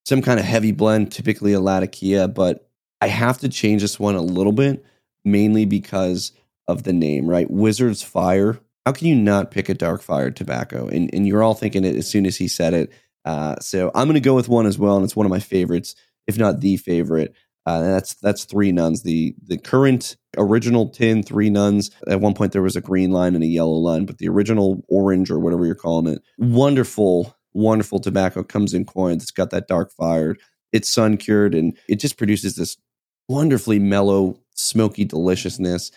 [SPEAKER 1] some kind of heavy blend, typically a Latakia, but I have to change this one a little bit, mainly because of the name, right? Wizard's Fire. How can you not pick a dark fired tobacco? And and you're all thinking it as soon as he said it. Uh, so I'm going to go with one as well, and it's one of my favorites, if not the favorite. Uh, that's that's three nuns. The the current original tin three nuns. At one point there was a green line and a yellow line, but the original orange or whatever you're calling it, wonderful, wonderful tobacco comes in coins. It's got that dark fired. It's sun cured and it just produces this wonderfully mellow, smoky deliciousness.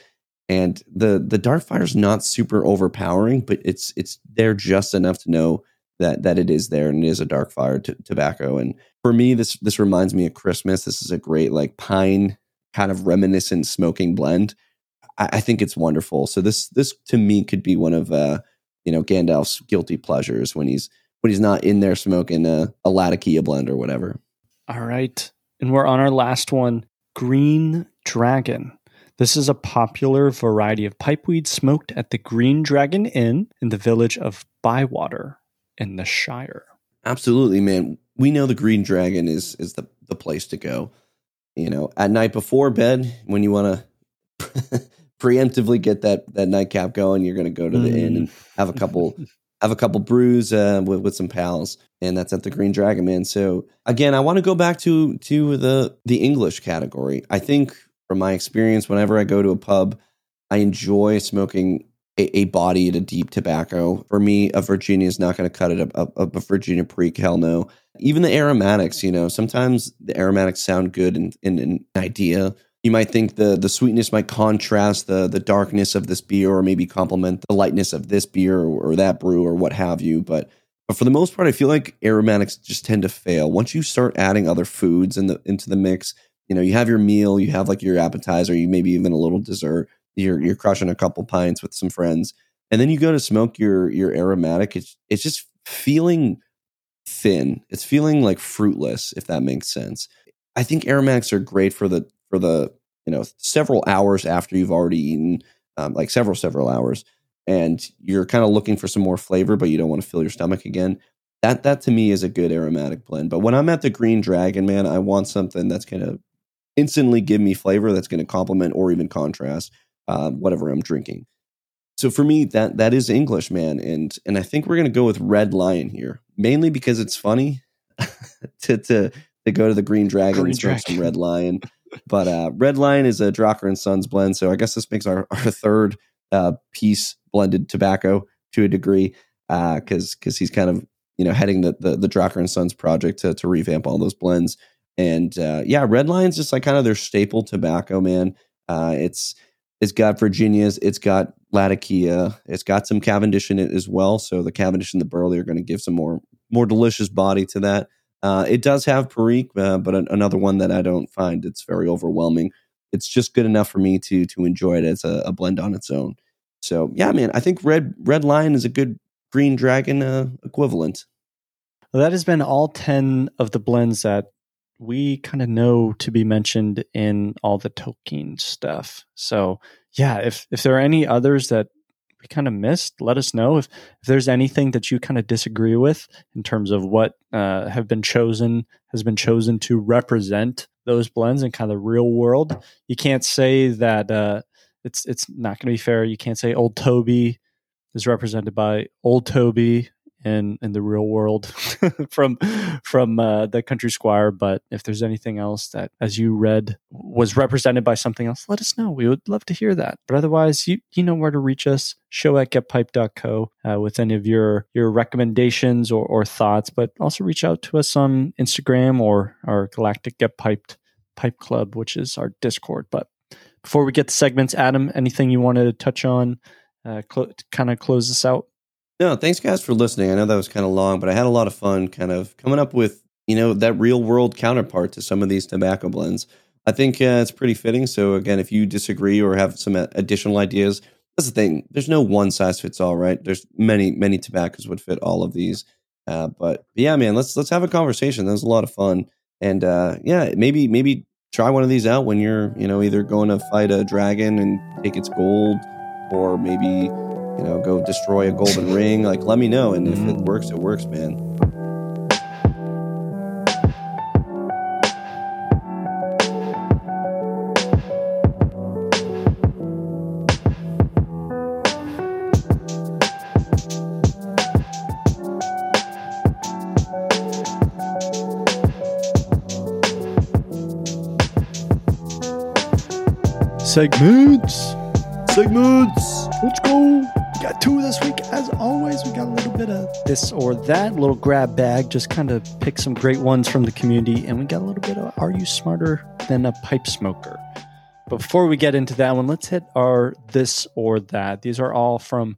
[SPEAKER 1] And the the dark fire is not super overpowering, but it's it's there just enough to know that that it is there and it is a dark fire t- tobacco. And for me, this this reminds me of Christmas. This is a great like pine kind of reminiscent smoking blend. I, I think it's wonderful. So this this to me could be one of uh you know Gandalf's guilty pleasures when he's when he's not in there smoking a, a Latakia blend or whatever.
[SPEAKER 2] All right, and we're on our last one, Green Dragon. This is a popular variety of pipeweed smoked at the Green Dragon Inn in the village of Bywater in the Shire.
[SPEAKER 1] Absolutely, man. We know the Green Dragon is is the the place to go. You know, at night before bed when you want to (laughs) preemptively get that that nightcap going, you're going to go to the mm. inn and have a couple have a couple brews uh, with with some pals, and that's at the Green Dragon, man. So again, I want to go back to to the the English category. I think from my experience, whenever I go to a pub, I enjoy smoking a, a bodied, a deep tobacco. For me, a Virginia is not going to cut it. A, a, a Virginia Perique, hell no. Even the aromatics, you know, sometimes the aromatics sound good in, in, in an idea. You might think the the sweetness might contrast the the darkness of this beer, or maybe complement the lightness of this beer or, or that brew, or what have you. But but for the most part, I feel like aromatics just tend to fail. Once you start adding other foods in the into the mix, you know, you have your meal, you have like your appetizer, you maybe even a little dessert you're you're crushing a couple pints with some friends, and then you go to smoke your your aromatic. It's it's just feeling thin. It's feeling like fruitless, if that makes sense. I think aromatics are great for the for the you know several hours after you've already eaten, um, like several several hours, and you're kind of looking for some more flavor, but you don't want to fill your stomach again. That that to me is a good aromatic blend. But when I'm at the Green Dragon, man, I want something that's gonna instantly give me flavor that's going to complement or even contrast uh, whatever I'm drinking. So for me, that that is English, man, and and I think we're gonna go with Red Lion here, mainly because it's funny (laughs) to to to go to the Green Dragon Green and drink some Red Lion. (laughs) But uh, Red Lion is a Drucquer and Sons blend, so I guess this makes our, our third uh, Pease blended tobacco to a degree, because uh, because he's kind of you know heading the the, the Drucquer and Sons project to to revamp all those blends. And uh, yeah, Red Lion's just like kind of their staple tobacco, man. Uh, it's it's got Virginia's, it's got Latakia, it's got some Cavendish in it as well. So the Cavendish and the Burley are going to give some more more delicious body to that. Uh, it does have Perique, uh, but an, another one that I don't find it's very overwhelming. It's just good enough for me to to enjoy it as a, a blend on its own. So yeah, man, I think red red lion is a good green dragon uh, equivalent.
[SPEAKER 2] Well, that has been all ten of the blends that we kind of know to be mentioned in all the Tolkien stuff. So yeah, if if there are any others that we kind of missed, let us know. If if there's anything that you kind of disagree with in terms of what uh, have been chosen has been chosen to represent those blends in kind of the real world, you can't say that uh, it's it's not going to be fair. You can't say Old Toby is represented by Old Toby in in the real world (laughs) from from uh, the country squire but if there's anything else that as you read was represented by something else let us know. We would love to hear that. But otherwise you you know where to reach us. Show at getpiped.co uh, with any of your your recommendations or, or thoughts but also reach out to us on instagram or our galactic get piped pipe club which is our discord. But before we get to segments adam anything you wanted to touch on uh, cl- kind of close this out
[SPEAKER 1] no, thanks guys for listening. I know that was kind of long, but I had a lot of fun kind of coming up with, you know, that real world counterpart to some of these tobacco blends. I think uh, it's pretty fitting. So again, if you disagree or have some additional ideas, that's the thing. There's no one size fits all, right? There's many, many tobaccos would fit all of these. Uh, but, but yeah, man, let's let's have a conversation. That was a lot of fun. And uh, yeah, maybe maybe try one of these out when you're, you know, either going to fight a dragon and take its gold, or maybe you know, go destroy a golden ring. Like, let me know. And mm-hmm. if it mm-hmm. works, it works, man.
[SPEAKER 2] Segments!
[SPEAKER 1] Segments!
[SPEAKER 2] Let's go! Got two this week. As always, we got a little bit of this or that, little grab bag, just kind of pick some great ones from the community. And we got a little bit of Are You Smarter Than a Pipe Smoker? Before we get into that one, let's hit our this or that. These are all from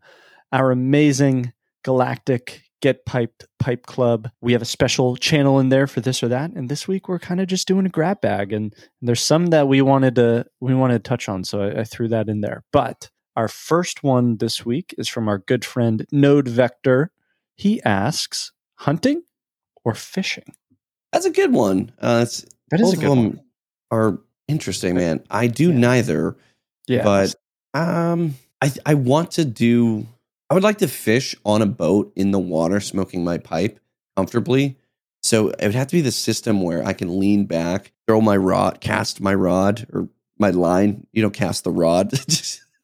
[SPEAKER 2] our amazing galactic Get Piped Pipe Club. We have a special channel in there for this or that. And this week we're kind of just doing a grab bag. And there's some that we wanted to we wanted to touch on. So I, I threw that in there. But our first one this week is from our good friend Node Vector. He asks, hunting or fishing?
[SPEAKER 1] That's a good one. Uh, it's,
[SPEAKER 2] That is a good
[SPEAKER 1] of them
[SPEAKER 2] one.
[SPEAKER 1] are interesting, man. I do
[SPEAKER 2] Yeah.
[SPEAKER 1] neither,
[SPEAKER 2] Yeah.
[SPEAKER 1] but um, I I want to do. I would like to fish on a boat in the water, smoking my pipe comfortably. So it would have to be the system where I can lean back, throw my rod, cast my rod or my line. You know, cast the rod. (laughs)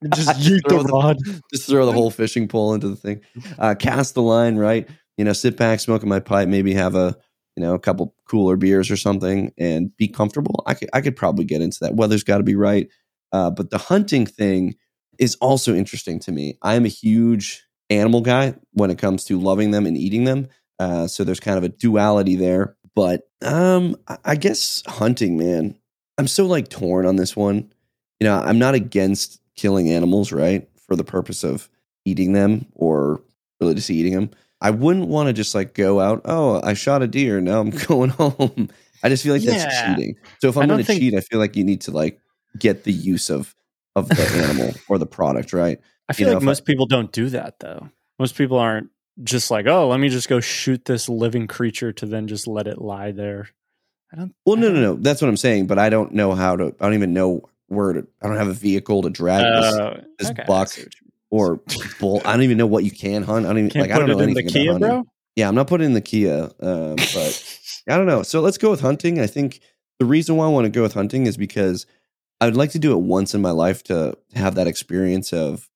[SPEAKER 1] (laughs) just
[SPEAKER 2] just
[SPEAKER 1] throw the-
[SPEAKER 2] rod. (laughs)
[SPEAKER 1] just throw the whole fishing pole into the thing. Uh, cast the line, right? You know, sit back, smoking my pipe, maybe have a you know a couple cooler beers or something, and be comfortable. I could I could probably get into that. Weather's got to be right, uh, but the hunting thing is also interesting to me. I am a huge animal guy when it comes to loving them and eating them. Uh, so there's kind of a duality there. But um, I guess hunting, man. I'm so like torn on this one. You know, I'm not against killing animals, right? For the purpose of eating them or really just eating them. I wouldn't want to just like go out, oh, I shot a deer. Now I'm (laughs) going home. I just feel like that's cheating. So if I'm going to
[SPEAKER 2] think-
[SPEAKER 1] cheat, I feel like you need to like get the use of of the animal (laughs) or the product, right?
[SPEAKER 2] I feel
[SPEAKER 1] know,
[SPEAKER 2] like
[SPEAKER 1] if I-
[SPEAKER 2] most people don't do that though. Most people aren't just like, oh, let me just go shoot this living creature to then just let it lie there. I don't.
[SPEAKER 1] Well,
[SPEAKER 2] I
[SPEAKER 1] no, no, no. That's what I'm saying. But I don't know how to. I don't even know where to. I don't have a vehicle to drag this
[SPEAKER 2] Uh,
[SPEAKER 1] this
[SPEAKER 2] okay,
[SPEAKER 1] buck
[SPEAKER 2] see what you mean.
[SPEAKER 1] or bull. I don't even know what you can hunt. I don't even
[SPEAKER 2] Can't
[SPEAKER 1] like. I don't know
[SPEAKER 2] in the
[SPEAKER 1] anything
[SPEAKER 2] Kia,
[SPEAKER 1] hunting.
[SPEAKER 2] bro.
[SPEAKER 1] Yeah, I'm not putting in the Kia, um, but I don't know. So let's go with hunting. I think the reason why I want to go with hunting is because I would like to do it once in my life to have that experience of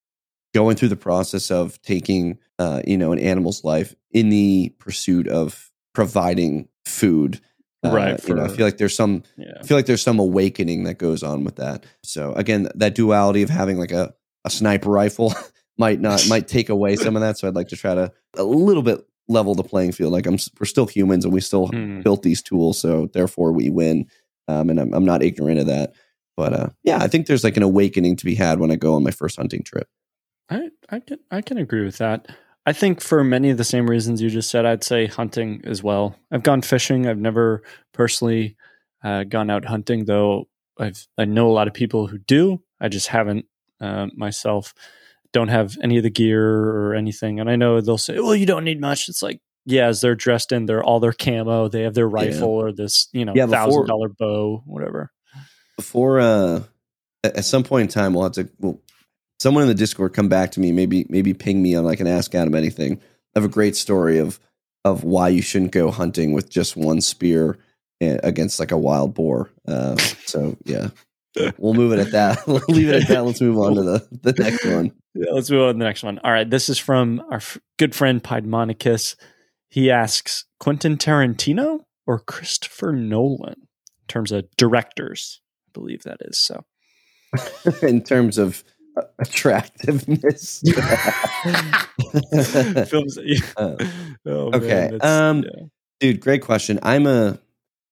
[SPEAKER 1] going through the process of taking, uh, you know, an animal's life in the pursuit of providing food. Uh,
[SPEAKER 2] Right,
[SPEAKER 1] you know, I feel like there's some
[SPEAKER 2] yeah.
[SPEAKER 1] I feel like there's some awakening that goes on with that. So again, that duality of having like a, a sniper rifle (laughs) might not (laughs) might take away some of that. So I'd like to try to a little bit level the playing field. Like I'm we're still humans and we still
[SPEAKER 2] Hmm.
[SPEAKER 1] built these tools, so therefore we win. Um, and I'm, I'm not ignorant of that. But uh, yeah, I think there's like an awakening to be had when I go on my first hunting trip.
[SPEAKER 2] I I can I can agree with that. I think for many of the same reasons you just said, I'd say hunting as well. I've gone fishing. I've never personally uh, gone out hunting, though. I've I know a lot of people who do. I just haven't uh, myself. Don't have any of the gear or anything, and I know they'll say, "Well, you don't need much." It's like, yeah, as they're dressed in, they're all their camo. They have their rifle or this, you know,
[SPEAKER 1] Yeah,
[SPEAKER 2] thousand dollar bow, whatever.
[SPEAKER 1] before uh at at some point in time we'll have to well someone in the discord come back to me maybe maybe ping me on like an ask adam anything i have a great story of of why you shouldn't go hunting with just one spear eh, against like a wild boar uh, so yeah (laughs) we'll move it at that (laughs) we'll leave it at that let's move on to the the next one
[SPEAKER 2] Yeah, let's move on to the next one. All right, this is from our f- good friend Piedmonicus. He asks Quentin Tarantino or Christopher Nolan in terms of directors. I believe that is so. (laughs)
[SPEAKER 1] in terms of attractiveness (laughs)
[SPEAKER 2] Films. you- (laughs)
[SPEAKER 1] Uh, (laughs)
[SPEAKER 2] oh,
[SPEAKER 1] okay,
[SPEAKER 2] that's-
[SPEAKER 1] um,
[SPEAKER 2] yeah.
[SPEAKER 1] dude great question i'm a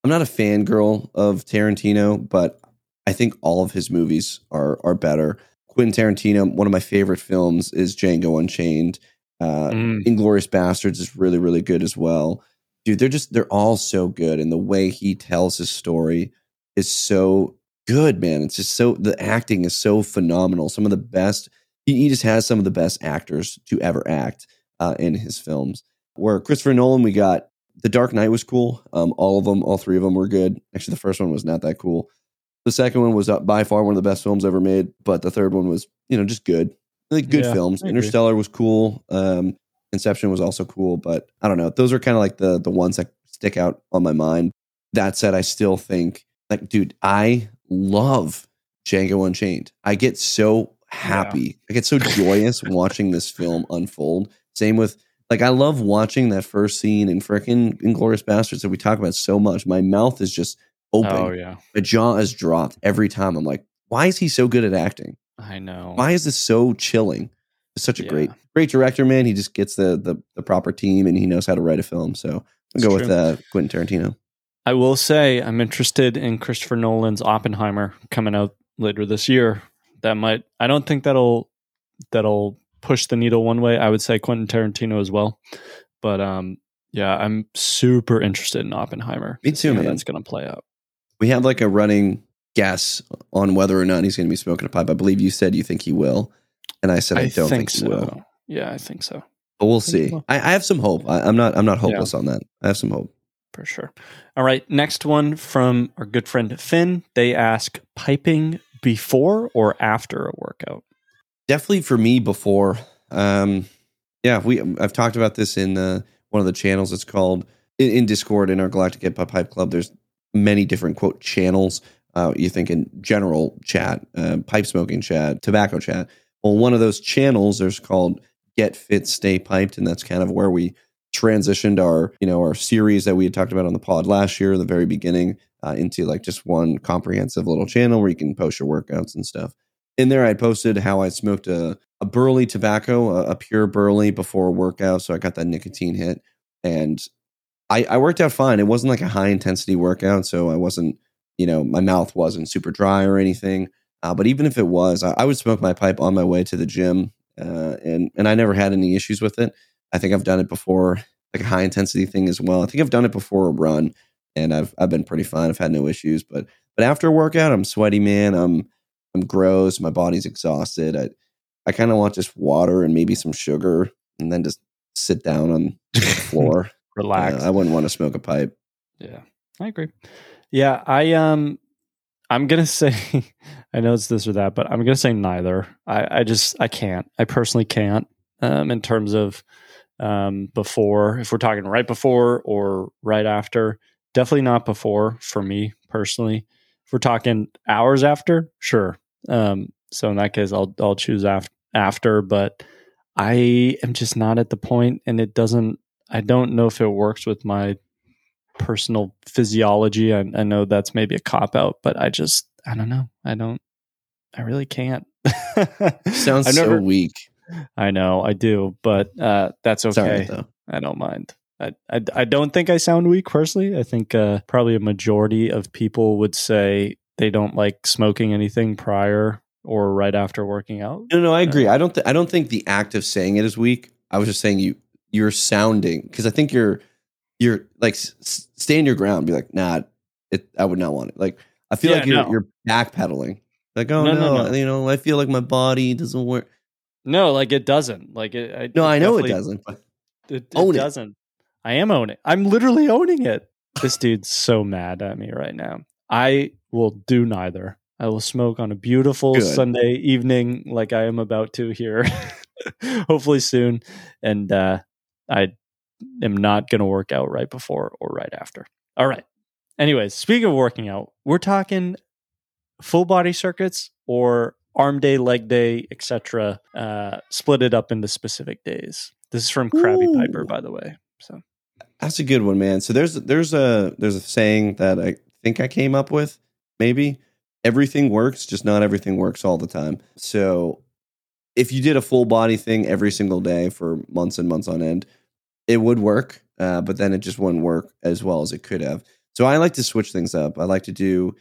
[SPEAKER 1] i'm not a fangirl of tarantino but i think all of his movies are are better quentin tarantino one of my favorite films is django unchained uh
[SPEAKER 2] Mm.
[SPEAKER 1] inglorious bastards is really really good as well dude they're just they're all so good and the way he tells his story is so good man it's just so the acting is so phenomenal some of the best he, he just has some of the best actors to ever act uh, in his films where christopher nolan we got the Dark Knight was cool. Um, all of them, all three of them were good. Actually, the first one was not that cool. The second one was uh, by far one of the best films ever made, but the third one was, you know, just good. Like good
[SPEAKER 2] Yeah,
[SPEAKER 1] films. Interstellar was cool. Um, Inception was also cool, but I don't know. Those are kind of like the the ones that stick out on my mind. That said, I still think like, dude, I love Django Unchained. I get so happy. I get so joyous (laughs) watching this film unfold. Same with like I love watching that first scene in frickin' Inglorious Bastards that we talk about so much. My mouth is just open.
[SPEAKER 2] Oh yeah.
[SPEAKER 1] My jaw is dropped every time. I'm like, why is he so good at acting?
[SPEAKER 2] I know.
[SPEAKER 1] Why is this so chilling? It's such a
[SPEAKER 2] Yeah.
[SPEAKER 1] great, great director, man. He just gets the, the the proper team and he knows how to write a film. So I'll go with uh, Quentin Tarantino.
[SPEAKER 2] I will say I'm interested in Christopher Nolan's Oppenheimer coming out later this year. That might I don't think that'll that'll push the needle one way. I would say Quentin Tarantino as well. But um yeah, I'm super interested in Oppenheimer.
[SPEAKER 1] Me
[SPEAKER 2] to see
[SPEAKER 1] too,
[SPEAKER 2] how
[SPEAKER 1] man.
[SPEAKER 2] That's going to play out.
[SPEAKER 1] We have like a running guess on whether or not he's going to be smoking a pipe. I believe you said you think he will, and I said I, don't think, he will.
[SPEAKER 2] Yeah, I think so
[SPEAKER 1] But we'll
[SPEAKER 2] think he
[SPEAKER 1] see. I, I have some hope. I, I'm not. I'm not hopeless on that. I have some hope.
[SPEAKER 2] For sure. All right, next one from our good friend Finn. They ask piping before or after a workout.
[SPEAKER 1] definitely for me before um yeah we i've talked about this in uh, one of the channels it's called in, in discord in our galactic hip hop pipe club there's many different quote channels uh you think in general chat uh, pipe smoking chat tobacco chat well one of those channels there's called get fit stay piped and that's kind of where we transitioned our you know our series that we had talked about on the pod last year in the very beginning uh, into like just one comprehensive little channel where you can post your workouts and stuff. In there i posted how i smoked a, a burley tobacco a, a pure burley before a workout so i got that nicotine hit. And I, I worked out fine. It wasn't like a high intensity workout so i wasn't you know my mouth wasn't super dry or anything. Uh, but even if it was I, I would smoke my pipe on my way to the gym uh, and and i never had any issues with it i think i've done it before like a high intensity thing as well i think i've done it before a run and i've i've been pretty fine i've had no issues but but after a workout i'm sweaty man i'm I'm gross. My body's exhausted. I, I kind of want just water and maybe some sugar, and then just sit down on the floor. (laughs)
[SPEAKER 2] Relax.
[SPEAKER 1] Uh, I wouldn't want to smoke a pipe.
[SPEAKER 2] Yeah, I agree. Yeah, I um, I'm gonna say, (laughs) I know it's this or that, but I'm gonna say neither. I, I just I can't. I personally can't. Um, in terms of um before, if we're talking right before or right after, definitely not before for me personally. If we're talking hours after, sure. Um, so in that case, I'll I'll choose after after, but I am just not at the point, and it doesn't. I don't know if it works with my personal physiology. I, I know that's maybe a cop out, but I just I don't know. I don't. I really can't. (laughs)
[SPEAKER 1] Sounds
[SPEAKER 2] I've
[SPEAKER 1] so weak.
[SPEAKER 2] I know I do, but uh, that's okay.
[SPEAKER 1] though.
[SPEAKER 2] I don't mind. I, I, I don't think I sound weak personally. I think uh, probably a majority of people would say they don't like smoking anything prior or right after working out.
[SPEAKER 1] No, no, I agree. I don't. Th- I don't think the act of saying it is weak. I was just saying you. You're sounding because I think you're. You're like s- stand your ground. Be like, nah. It. I would not want it. Like I feel
[SPEAKER 2] Yeah,
[SPEAKER 1] like you're
[SPEAKER 2] no.
[SPEAKER 1] you're backpedaling. Like oh
[SPEAKER 2] No,
[SPEAKER 1] no,
[SPEAKER 2] no, no.
[SPEAKER 1] you know I feel like my body doesn't work.
[SPEAKER 2] No, like it doesn't. Like it. I,
[SPEAKER 1] No, I know it doesn't. But
[SPEAKER 2] It, it
[SPEAKER 1] it.
[SPEAKER 2] doesn't. I am owning. It. I'm literally owning it. This dude's so mad at me right now. I will do neither. I will smoke on a beautiful
[SPEAKER 1] Good.
[SPEAKER 2] Sunday evening, like I am about to here, (laughs) hopefully soon. And uh, I am not going to work out right before or right after. All right. Anyways, speaking of working out, we're talking full body circuits or arm day, leg day, etc. Uh, split it up into specific days. This is from Krabby. Piper, by the way. So
[SPEAKER 1] That's a good one, man. So there's there's a there's a saying that I think I came up with. Maybe everything works, just not everything works all the time. So if you did a full body thing every single day for months and months on end, it would work, uh, but then it just wouldn't work as well as it could have. So I like to switch things up. I like to do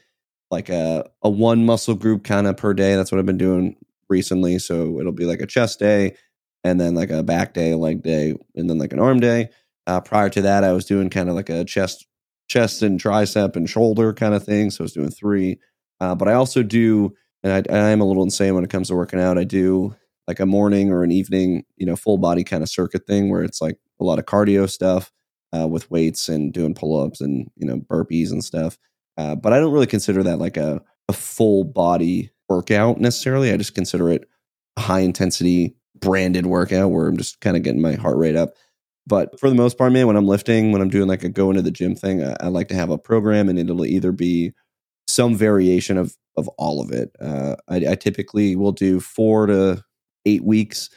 [SPEAKER 1] like a a one muscle group kind of per day. That's what I've been doing recently. So it'll be like a chest day, and then like a back day, leg day, and then like an arm day. Uh, prior to that, I was doing kind of like a chest, chest and tricep and shoulder kind of thing. So I was doing three. Uh, but I also do, and I, I am a little insane when it comes to working out. I do like a morning or an evening, you know, full body kind of circuit thing where it's like a lot of cardio stuff uh, with weights and doing pull ups and you know burpees and stuff. Uh, but I don't really consider that like a, a full body workout necessarily. I just consider it a high intensity branded workout where I'm just kind of getting my heart rate up. But for the most part, man, when I'm lifting, when I'm doing like a go into the gym thing, I, I like to have a program and it'll either be some variation of of all of it. Uh, I, I typically will do four to eight weeks.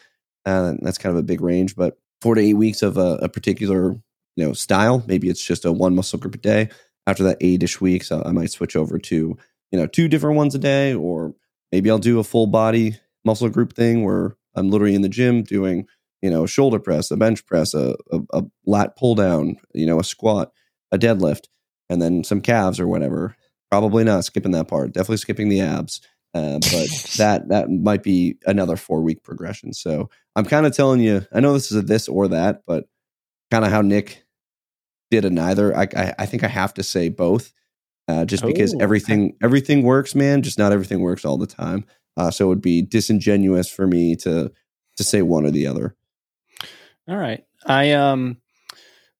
[SPEAKER 1] Uh, that's kind of a big range, but four to eight weeks of a, a particular you know style. Maybe it's just a one muscle group a day. After that eight ish weeks, I, I might switch over to you know two different ones a day or maybe I'll do a full body muscle group thing where I'm literally in the gym doing, you know, a shoulder press, a bench press, a, a, a lat pull down, you know, a squat, a deadlift, and then some calves or whatever. Probably not skipping that part. Definitely skipping the abs. Uh, but (laughs) that that might be another four week progression. So I'm kind of telling you, I know this is a this or that, but kind of how Nick did a neither. I, I, I think I have to say both, uh, just because
[SPEAKER 2] Oh,
[SPEAKER 1] everything everything works, man. Just not everything works all the time. Uh, so it would be disingenuous for me to to say one or the other.
[SPEAKER 2] All right. I um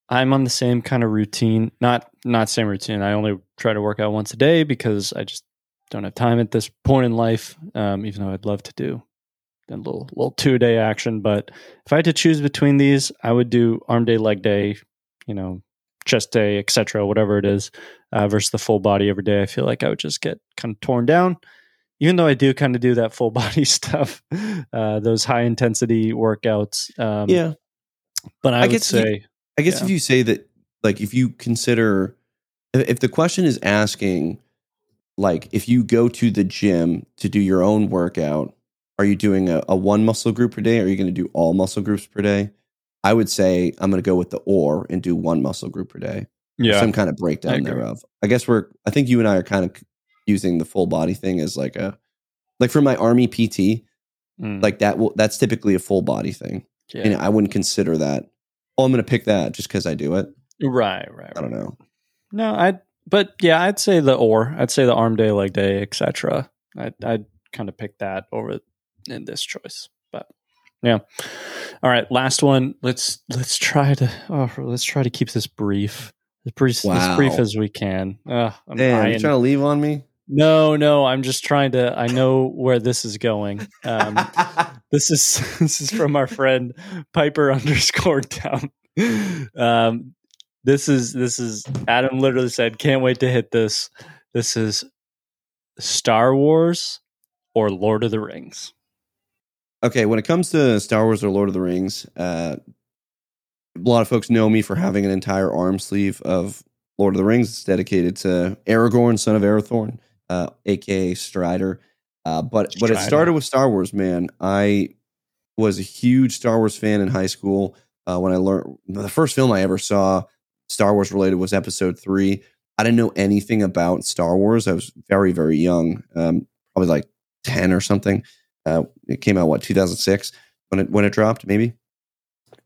[SPEAKER 2] I'm on the same kind of routine. Not not same routine. I only try to work out once a day because I just don't have time at this point in life. Um, even though I'd love to do a little little two day action. But if I had to choose between these, I would do arm day, leg day, you know, chest day, etc., whatever it is, uh, versus the full body every day. I feel like I would just get kind of torn down. Even though I do kind of do that full (laughs) body stuff, uh, those high intensity workouts. Um,
[SPEAKER 1] Yeah,
[SPEAKER 2] but I,
[SPEAKER 1] I
[SPEAKER 2] would
[SPEAKER 1] guess you-
[SPEAKER 2] say,
[SPEAKER 1] I guess
[SPEAKER 2] Yeah.
[SPEAKER 1] if you say that, like, if you consider, if if the question is asking, like, if you go to the gym to do your own workout, are you doing a, a one muscle group per day? Or are you going to do all muscle groups per day? I would say I'm going to go with the or and do one muscle group per day.
[SPEAKER 2] yeah,
[SPEAKER 1] Some kind of breakdown
[SPEAKER 2] agree.
[SPEAKER 1] thereof. I guess we're, I think you and I are kind of using the full body thing as like a, like for my army PT,
[SPEAKER 2] Mm,
[SPEAKER 1] like that will, that's typically a full body thing.
[SPEAKER 2] yeah.
[SPEAKER 1] And I wouldn't consider that, oh, I'm going to pick that just because I do it.
[SPEAKER 2] right, right,
[SPEAKER 1] I don't know.
[SPEAKER 2] No, I. But yeah, I'd say the or. I'd say the arm day, leg day, etc. I'd, I'd kind of pick that over in this choice. Yeah. All right, last one. Let's let's try to oh, let's try to keep this brief, as brief, as brief as we can. Uh, I'm
[SPEAKER 1] Damn, you trying to leave on me?
[SPEAKER 2] no, no, I'm just trying to. I know where this is going. Um, (laughs) This is (laughs) this is from our friend Piper underscore down. Um, this is this is Adam literally said, "Can't wait to hit this." This is Star Wars or Lord of the Rings.
[SPEAKER 1] Okay, when it comes to Star Wars or Lord of the Rings, uh, a lot of folks know me for having an entire arm sleeve of Lord of the Rings. It's dedicated to Aragorn, son of Arathorn, uh, aka Strider. Uh, but but it started with Star Wars, man. I was a huge Star Wars fan in high school. Uh, when I learned the first film I ever saw Star Wars related was Episode Three. I didn't know anything about Star Wars. I was very very young, um, probably like ten or something. Uh, it came out what 2006 when it when it dropped maybe.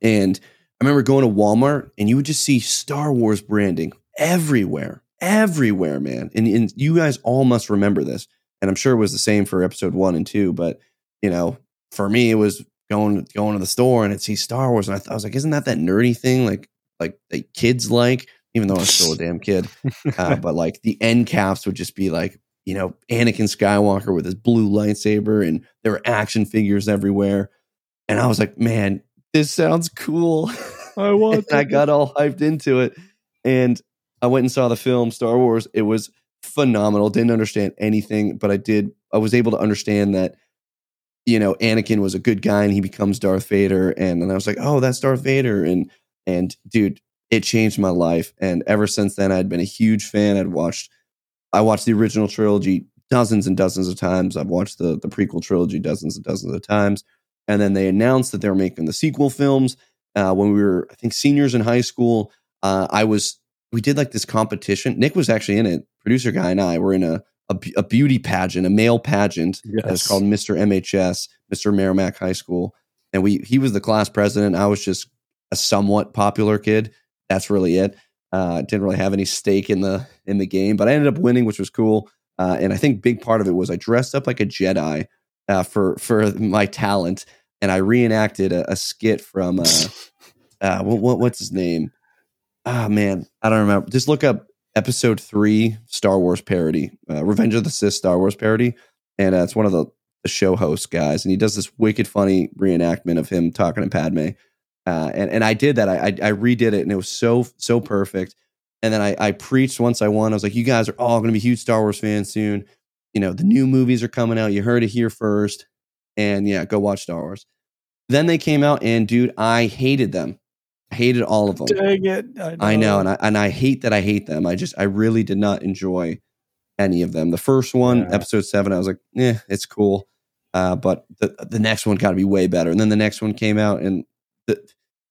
[SPEAKER 1] And I remember going to Walmart and you would just see Star Wars branding everywhere, everywhere, man. And, and you guys all must remember this. And I'm sure it was the same for episode one and two. But you know, for me, it was going going to the store and I'd see Star Wars, and I, th- I was like, isn't that that nerdy thing like like that kids like? Even though I'm still a damn kid, (laughs) uh, but like the end caps would just be like you know Anakin Skywalker with his blue lightsaber, and there were action figures everywhere. And I was like, man, this sounds cool.
[SPEAKER 2] I want. (laughs)
[SPEAKER 1] and I got all hyped into it. And I went and saw the film Star Wars. It was phenomenal. Didn't understand anything, but I did. I was able to understand that, you know, Anakin was a good guy and he becomes Darth Vader. And then I was like, oh, that's Darth Vader. And and dude, it changed my life. And ever since then, I'd been a huge fan. I'd watched, I watched the original trilogy dozens and dozens of times. I've watched the the prequel trilogy dozens and dozens of times. And then they announced that they were making the sequel films uh, when we were, I think, seniors in high school. Uh, I was, we did like this competition. Nick was actually in it. Producer guy and I were in a a beauty pageant, a male pageant.
[SPEAKER 2] Yes.
[SPEAKER 1] It's called Mr. MHS, Mr. Merrimack High School, and we he was the class president. I was just a somewhat popular kid. That's really it. Uh, didn't really have any stake in the in the game, but I ended up winning, which was cool. Uh, and I think big part of it was I dressed up like a Jedi uh, for for my talent, and I reenacted a, a skit from uh, (laughs) uh, what, what what's his name? Ah man, I don't remember. Just look up episode three Star Wars parody, uh, Revenge of the Sith Star Wars parody, and uh, it's one of the, the show host guys, and he does this wicked funny reenactment of him talking to Padme. Uh, and and I did that. I, I I redid it, and it was so so perfect. And then I I preached once I won. I was like, you guys are all going to be huge Star Wars fans soon. You know, the new movies are coming out. You heard it here first, and yeah, go watch Star Wars. Then they came out, and dude, I hated them. I hated all of them.
[SPEAKER 2] Dang it!
[SPEAKER 1] I know, and I and I hate that I hate them. I just I really did not enjoy any of them. The first one,
[SPEAKER 2] Yeah.
[SPEAKER 1] episode seven, I was like, yeah, it's cool. Uh, but the the next one got to be way better. And then the next one came out, and the,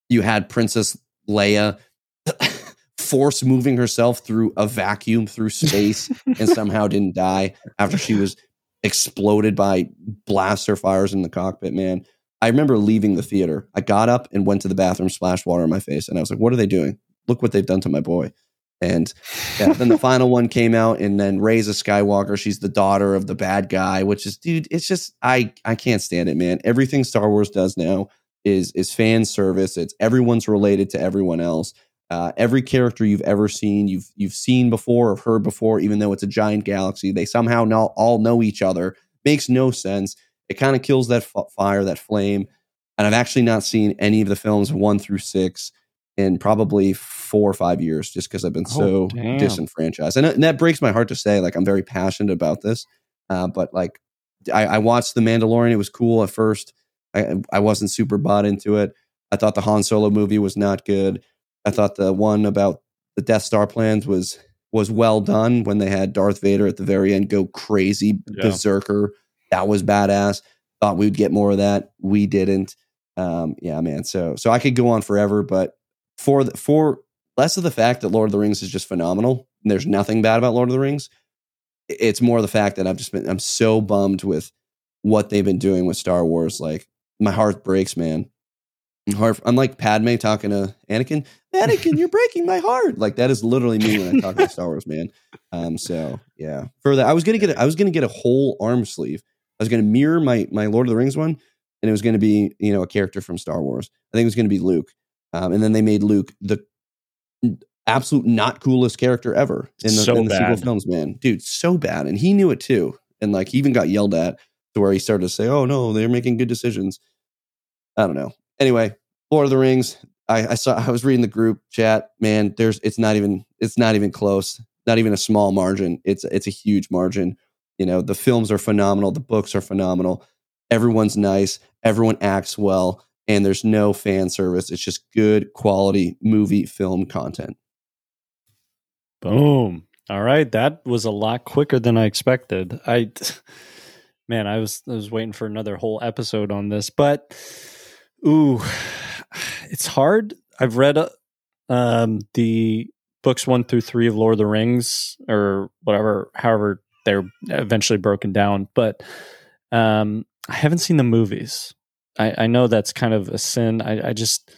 [SPEAKER 1] you had Princess Leia (coughs) force moving herself through a vacuum through space and somehow (laughs) didn't die after she was exploded by blaster fires in the cockpit. Man, I remember leaving the theater. I got up and went to the bathroom, splashed water in my face, and I was like, "What are they doing? Look what they've done to my boy." And yeah, then the final one came out, and then Rey's a Skywalker. She's the daughter of the bad guy, which is, dude, it's just I I can't stand it, man. Everything Star Wars does now is is fan service. It's everyone's related to everyone else. Uh, every character you've ever seen, you've you've seen before or heard before, even though it's a giant galaxy, they somehow not all know each other. Makes no sense. It kind of kills that f- fire, that flame. And I've actually not seen any of the films one through six in probably four or five years, just because I've been
[SPEAKER 2] Oh,
[SPEAKER 1] so
[SPEAKER 2] damn.
[SPEAKER 1] disenfranchised. And, and that breaks my heart to say. Like I'm very passionate about this, uh, but like I, I watched The Mandalorian. It was cool at first. I I wasn't super bought into it. I thought the Han Solo movie was not good. I thought the one about the Death Star plans was was well done when they had Darth Vader at the very end go crazy
[SPEAKER 2] Yeah.
[SPEAKER 1] berserker. That was badass. Thought we'd get more of that. We didn't. Um, yeah, man. So so I could go on forever, but for the, for less of the fact that Lord of the Rings is just phenomenal. And there's nothing bad about Lord of the Rings. It's more the fact that I've just been I'm so bummed with what they've been doing with Star Wars. Like my heart breaks, man. Heart, I'm like Padme talking to Anakin. Anakin, you're breaking my heart. Like that is literally me when I talk about Star Wars, man. Um, so yeah. For that, I was gonna get a, I was gonna get a whole arm sleeve. I was gonna mirror my my Lord of the Rings one, and it was gonna be you know a character from Star Wars. I think it was gonna be Luke. Um, and then they made Luke the absolute not coolest character ever in the,
[SPEAKER 2] So
[SPEAKER 1] in the sequel films, man. Dude, so bad. And he knew it too. And like he even got yelled at to where he started to say, Oh no, they're making good decisions. I don't know. Anyway, Lord of the Rings. I, I saw I was reading the group chat, man. There's it's not even it's not even close. Not even a small margin. It's it's a huge margin. You know, the films are phenomenal, the books are phenomenal. Everyone's nice, everyone acts well, and there's no fan service. It's just good quality movie film content.
[SPEAKER 2] Boom. All right, that was a lot quicker than I expected. I man, I was I was waiting for another whole episode on this, but ooh, (sighs) it's hard. I've read um the books 1 through 3 of Lord of the Rings or whatever, however they're eventually broken down, but um I haven't seen the movies. I, I know that's kind of a sin. I, I just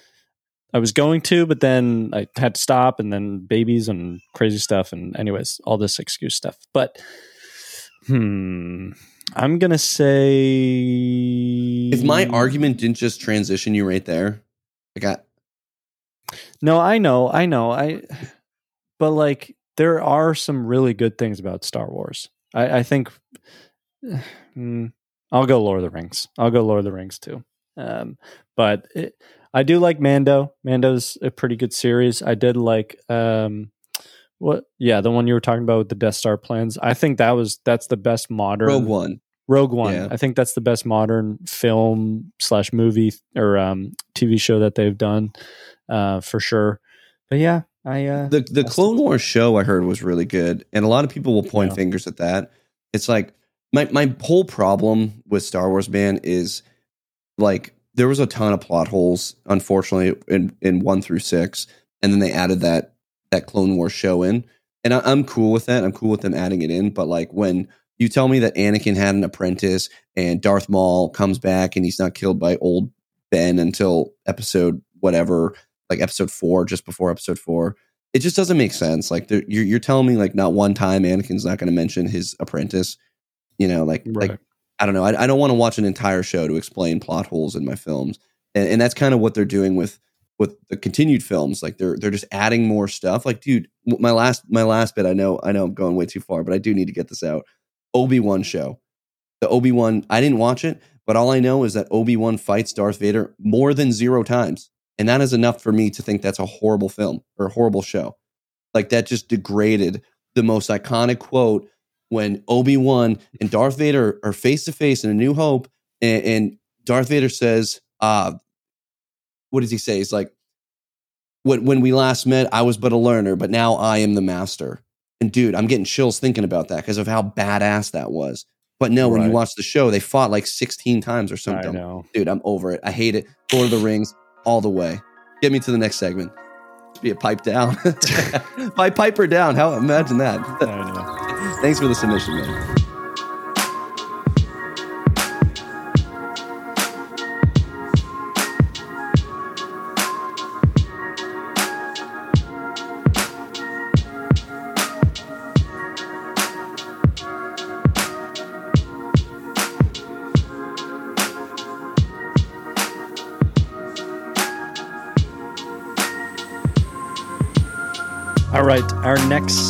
[SPEAKER 2] I was going to, but then I had to stop, and then babies and crazy stuff, and anyways, all this excuse stuff. But hmm, I'm gonna say
[SPEAKER 1] If my argument didn't just transition you right there, I got
[SPEAKER 2] No, I know, I know, I. But like, there are some really good things about Star Wars. I, I think. (sighs) mm, I'll go Lord of the Rings. I'll go Lord of the Rings too. Um, but it, I do like Mando. Mando's a pretty good series. I did like um, what? Yeah, the one you were talking about with the Death Star plans. I think that was that's the best modern
[SPEAKER 1] Rogue One.
[SPEAKER 2] Rogue One.
[SPEAKER 1] Yeah.
[SPEAKER 2] I think that's the best modern film slash movie or um, TV show that they've done uh, for sure. But yeah, I uh,
[SPEAKER 1] The the Clone Wars show I heard was really good, and a lot of people will point
[SPEAKER 2] Yeah.
[SPEAKER 1] fingers at that. It's like my my whole problem with Star Wars, man, is like there was a ton of plot holes, unfortunately, in in one through six, and then they added that that Clone Wars show in, and I, I'm cool with that. I'm cool with them adding it in, but like when you tell me that Anakin had an apprentice and Darth Maul comes back and he's not killed by old Ben until episode whatever, like episode four, just before episode four. It just doesn't make sense. Like you're you're telling me like not one time Anakin's not going to mention his apprentice. You know, like
[SPEAKER 2] Right.
[SPEAKER 1] like I don't know. I, I don't want to watch an entire show to explain plot holes in my films, and, and that's kind of what they're doing with with the continued films. Like they're they're just adding more stuff. Like, dude, my last my last bit. I know I know I'm going way too far, but I do need to get this out. Obi Wan show, the Obi Wan. I didn't watch it, but all I know is that Obi Wan fights Darth Vader more than zero times, and that is enough for me to think that's a horrible film or a horrible show. Like that just degraded the most iconic quote when Obi Wan and Darth Vader are face to face in A New Hope, and, and Darth Vader says, "Uh, what does he say? He's like, when when we last met, I was but a learner, but now I am the master." And dude, I'm getting chills thinking about that because of how badass that was. But no, when you watch the show, they fought like 16 times or
[SPEAKER 2] I
[SPEAKER 1] something.
[SPEAKER 2] know.
[SPEAKER 1] Dude, I'm over it. I hate it. Lord of the Rings, all the way. Get me to the next segment. Be a pipe down. (laughs) By piper down. How imagine that.
[SPEAKER 2] I know. (laughs)
[SPEAKER 1] Thanks for the submission, man.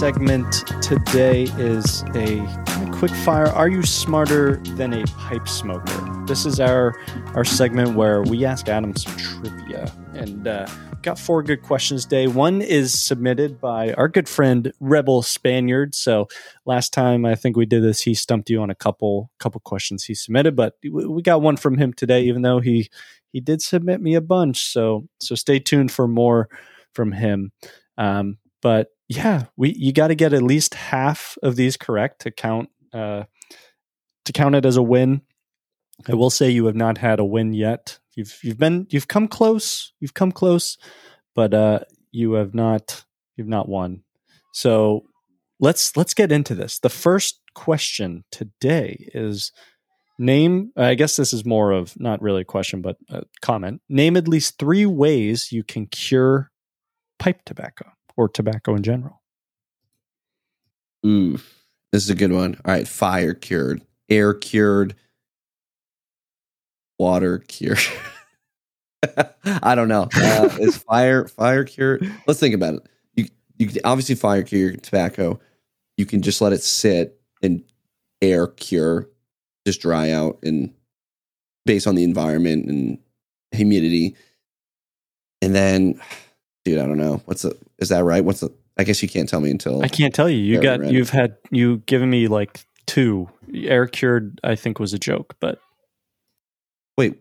[SPEAKER 2] Segment today is a quick fire. Are you smarter than a pipe smoker? This is our our segment where we ask Adam some trivia, and uh, got four good questions today. One is submitted by our good friend Rebel Spaniard. So last time I think we did this, he stumped you on a couple couple questions he submitted, but we got one from him today, even though he he did submit me a bunch. So so stay tuned for more from him. Um, but yeah, we you got to get at least half of these correct to count uh, to count it as a win. I will say you have not had a win yet. You've you've been you've come close. You've come close, but uh, you have not you've not won. So let's let's get into this. The first question today is name. I guess this is more of not really a question, but a comment. Name at least three ways you can cure pipe tobacco or tobacco in general.
[SPEAKER 1] Ooh, this is a good one. All right, fire cured, air cured, water cured. (laughs) I don't know. Uh, is fire fire cured? Let's think about it. You you can obviously fire cure your tobacco. You can just let it sit and air cure, just dry out and based on the environment and humidity. And then, dude, I don't know. What's the? Is that right? What's the? I guess you can't tell me until
[SPEAKER 2] I can't tell you. You got you've had you given me like two. Air cured, I think was a joke, but
[SPEAKER 1] Wait,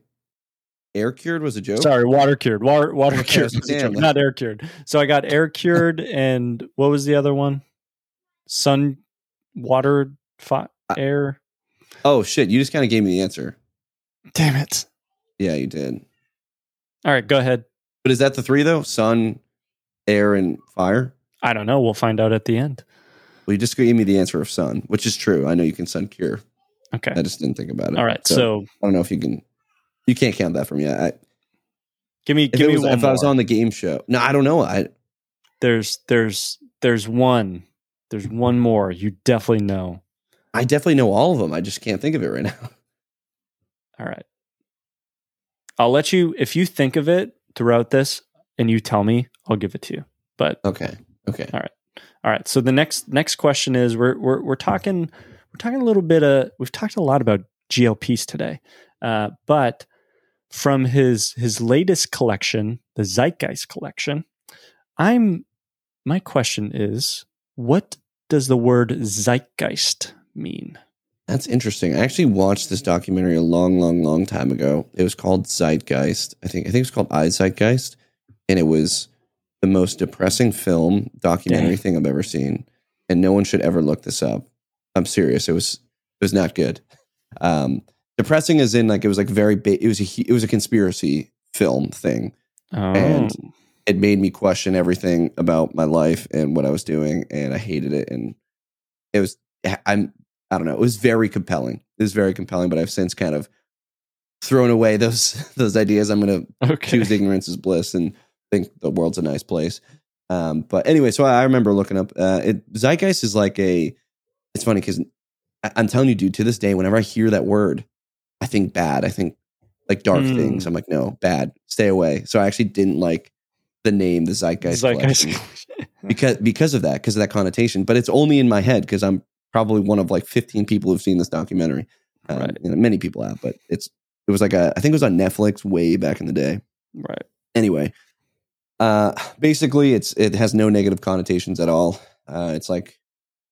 [SPEAKER 1] air cured was a joke.
[SPEAKER 2] sorry, water cured. Water water cured,
[SPEAKER 1] was
[SPEAKER 2] a joke, not air cured. So I got air cured, and what was the other one? Sun, water, fi- air.
[SPEAKER 1] Oh shit! You just kind of gave me the answer.
[SPEAKER 2] Damn it!
[SPEAKER 1] Yeah, you did.
[SPEAKER 2] All right, go ahead.
[SPEAKER 1] But is that the three though? Sun, air, and fire.
[SPEAKER 2] I don't know. We'll find out at the end.
[SPEAKER 1] Well, you just gave me the answer of sun, which is true. I know you can sun cure.
[SPEAKER 2] Okay.
[SPEAKER 1] I just didn't think about it.
[SPEAKER 2] All right. So,
[SPEAKER 1] I don't know if you can. You can't count that for me. I,
[SPEAKER 2] give me give me
[SPEAKER 1] was,
[SPEAKER 2] one
[SPEAKER 1] if I was on the game show, no, I don't know. I
[SPEAKER 2] there's there's there's one. There's one more. You definitely know.
[SPEAKER 1] I definitely know all of them. I just can't think of it right now.
[SPEAKER 2] All right. I'll let you if you think of it throughout this and you tell me, I'll give it to you. But
[SPEAKER 1] Okay. Okay.
[SPEAKER 2] all right, all right. So the next next question is we're we're we're talking we're talking a little bit of we've talked a lot about GLPs today. Uh but from his his latest collection, the Zeitgeist collection, I'm my question is what does the word zeitgeist mean?
[SPEAKER 1] That's interesting. I actually watched this documentary a long, long, long time ago. It was called Zeitgeist. I think I think it was called I Zeitgeist, and it was the most depressing film documentary
[SPEAKER 2] Dang.
[SPEAKER 1] thing I've ever seen. And no one should ever look this up. I'm serious. It was it was not good. Um, depressing as in like it was like very ba- it was a it was a conspiracy film thing.
[SPEAKER 2] Oh,
[SPEAKER 1] And- It made me question everything about my life and what I was doing, and I hated it. And it was I'm I don't know. It was very compelling. It was very compelling, but I've since kind of thrown away those (laughs) those ideas. I'm going to
[SPEAKER 2] okay.
[SPEAKER 1] choose ignorance as bliss and think the world's a nice place. Um, but anyway, so I, I remember looking up. Uh, it, Zeitgeist is like a. It's funny because I'm telling you, dude. To this day, whenever I hear that word, I think bad. I think like dark
[SPEAKER 2] Hmm.
[SPEAKER 1] things. I'm like, no, bad. Stay away. So I actually didn't like the name, the Zeitgeist,
[SPEAKER 2] Zeitgeist.
[SPEAKER 1] because because of that, because of that connotation. But it's only in my head because I'm probably one of like 15 people who've seen this documentary. Um,
[SPEAKER 2] Right.
[SPEAKER 1] you know, many people have, but it's it was like a I think it was on Netflix way back in the day.
[SPEAKER 2] right.
[SPEAKER 1] Anyway, uh, basically, it's it has no negative connotations at all. Uh, it's like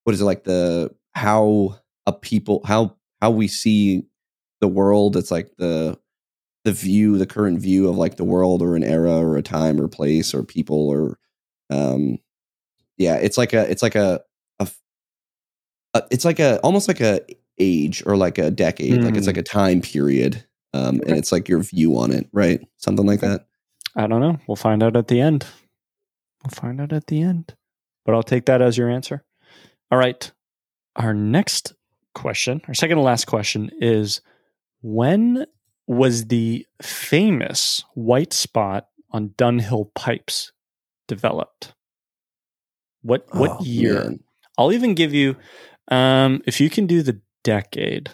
[SPEAKER 1] what is it like the how a people how how we see the world. It's like the the view, the current view of like the world or an era or a time or place or people or um yeah, it's like a it's like a a uh, it's like a almost like a age or like a decade, like it's
[SPEAKER 2] Mm.
[SPEAKER 1] like a time period, um, and it's like your view on it, right? Something like that.
[SPEAKER 2] I don't know. We'll find out at the end. We'll find out at the end. But I'll take that as your answer. All right. Our next question, our second to last question is when was the famous white spot on Dunhill pipes developed? What what
[SPEAKER 1] Oh,
[SPEAKER 2] year?
[SPEAKER 1] man.
[SPEAKER 2] I'll even give you um, if you can do the decade,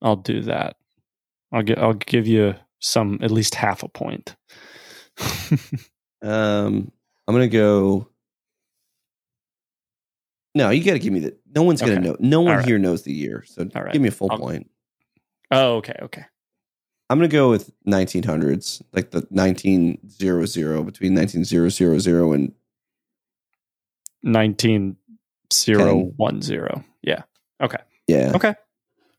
[SPEAKER 2] I'll do that. I'll get. I'll give you some at least half a point. (laughs)
[SPEAKER 1] um, I'm gonna go. No, you got to give me the. No one's
[SPEAKER 2] okay.
[SPEAKER 1] gonna know. No one
[SPEAKER 2] right.
[SPEAKER 1] here knows the year, so
[SPEAKER 2] All right.
[SPEAKER 1] give me a full
[SPEAKER 2] I'll,
[SPEAKER 1] point.
[SPEAKER 2] Oh, okay, okay.
[SPEAKER 1] I'm gonna go with 1900s, like the 1900 between 1900 and
[SPEAKER 2] 19010. Yeah. Okay. Yeah. Okay.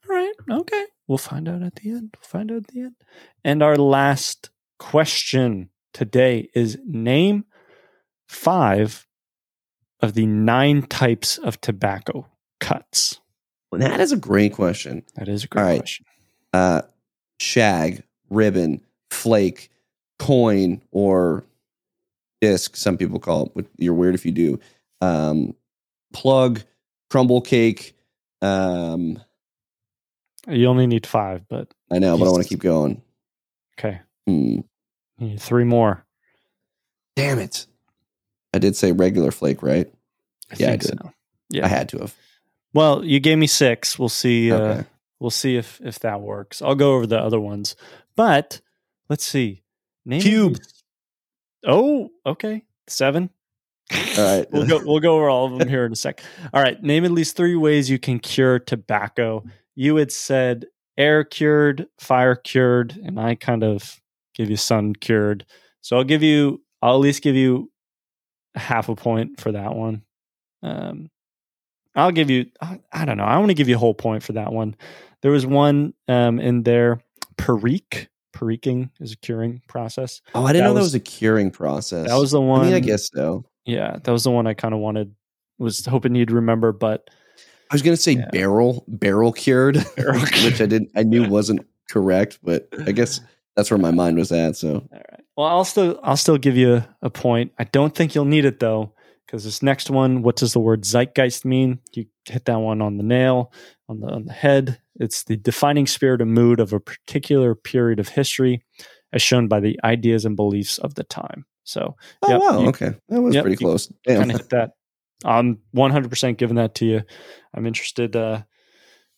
[SPEAKER 2] All right. Okay. We'll find out at the end. We'll find out at the end. And our last question today is name five of the nine types of tobacco cuts.
[SPEAKER 1] Well, that is a great question.
[SPEAKER 2] That is a great question.
[SPEAKER 1] Uh, shag, ribbon, flake, coin, or disc, some people call it. You're weird if you do. Um, plug, crumble cake. Um,
[SPEAKER 2] You only need five, but
[SPEAKER 1] I know, but I want to keep going.
[SPEAKER 2] okay.
[SPEAKER 1] Hmm.
[SPEAKER 2] You need three more.
[SPEAKER 1] Damn it! I did say regular flake, right?
[SPEAKER 2] I
[SPEAKER 1] Yeah, I did.
[SPEAKER 2] so. Yeah.
[SPEAKER 1] I had to have.
[SPEAKER 2] Well, you gave me six. We'll see. Uh,
[SPEAKER 1] Okay.
[SPEAKER 2] We'll see if if that works. I'll go over the other ones, but let's see. Name
[SPEAKER 1] Cube.
[SPEAKER 2] Oh, okay. Seven.
[SPEAKER 1] All right.
[SPEAKER 2] we'll go. We'll go over all of them here in a sec. All right. Name at least three ways you can cure tobacco. You had said air cured, fire cured, and I kind of give you sun cured. So I'll give you. I'll at least give you half a point for that one. Um, I'll give you. I, I don't know. I want to give you a whole point for that one. There was one um, in there. Perique. Periquing is a curing process.
[SPEAKER 1] Oh, I didn't
[SPEAKER 2] That
[SPEAKER 1] know that
[SPEAKER 2] was-
[SPEAKER 1] was a curing process.
[SPEAKER 2] That was the
[SPEAKER 1] I
[SPEAKER 2] one.
[SPEAKER 1] mean, I guess so.
[SPEAKER 2] Yeah, that was the one I kind of wanted. Was hoping you'd remember, but
[SPEAKER 1] I was gonna say
[SPEAKER 2] Yeah.
[SPEAKER 1] barrel, barrel cured, (laughs)
[SPEAKER 2] Barrel (laughs)
[SPEAKER 1] which I didn't. I knew wasn't correct, but I guess (laughs) that's where my mind was at. So
[SPEAKER 2] all right. Well, I'll still I'll still give you a, a point. I don't think you'll need it though, because this next one, what does the word zeitgeist mean? You hit that one on the nail, on the on the head. It's the defining spirit and mood of a particular period of history, as shown by the ideas and beliefs of the time. So
[SPEAKER 1] oh
[SPEAKER 2] Yep,
[SPEAKER 1] wow,
[SPEAKER 2] you-
[SPEAKER 1] okay, that was
[SPEAKER 2] yep,
[SPEAKER 1] pretty close.
[SPEAKER 2] Kind of hit that. I'm 100% giving that to you. I'm interested uh,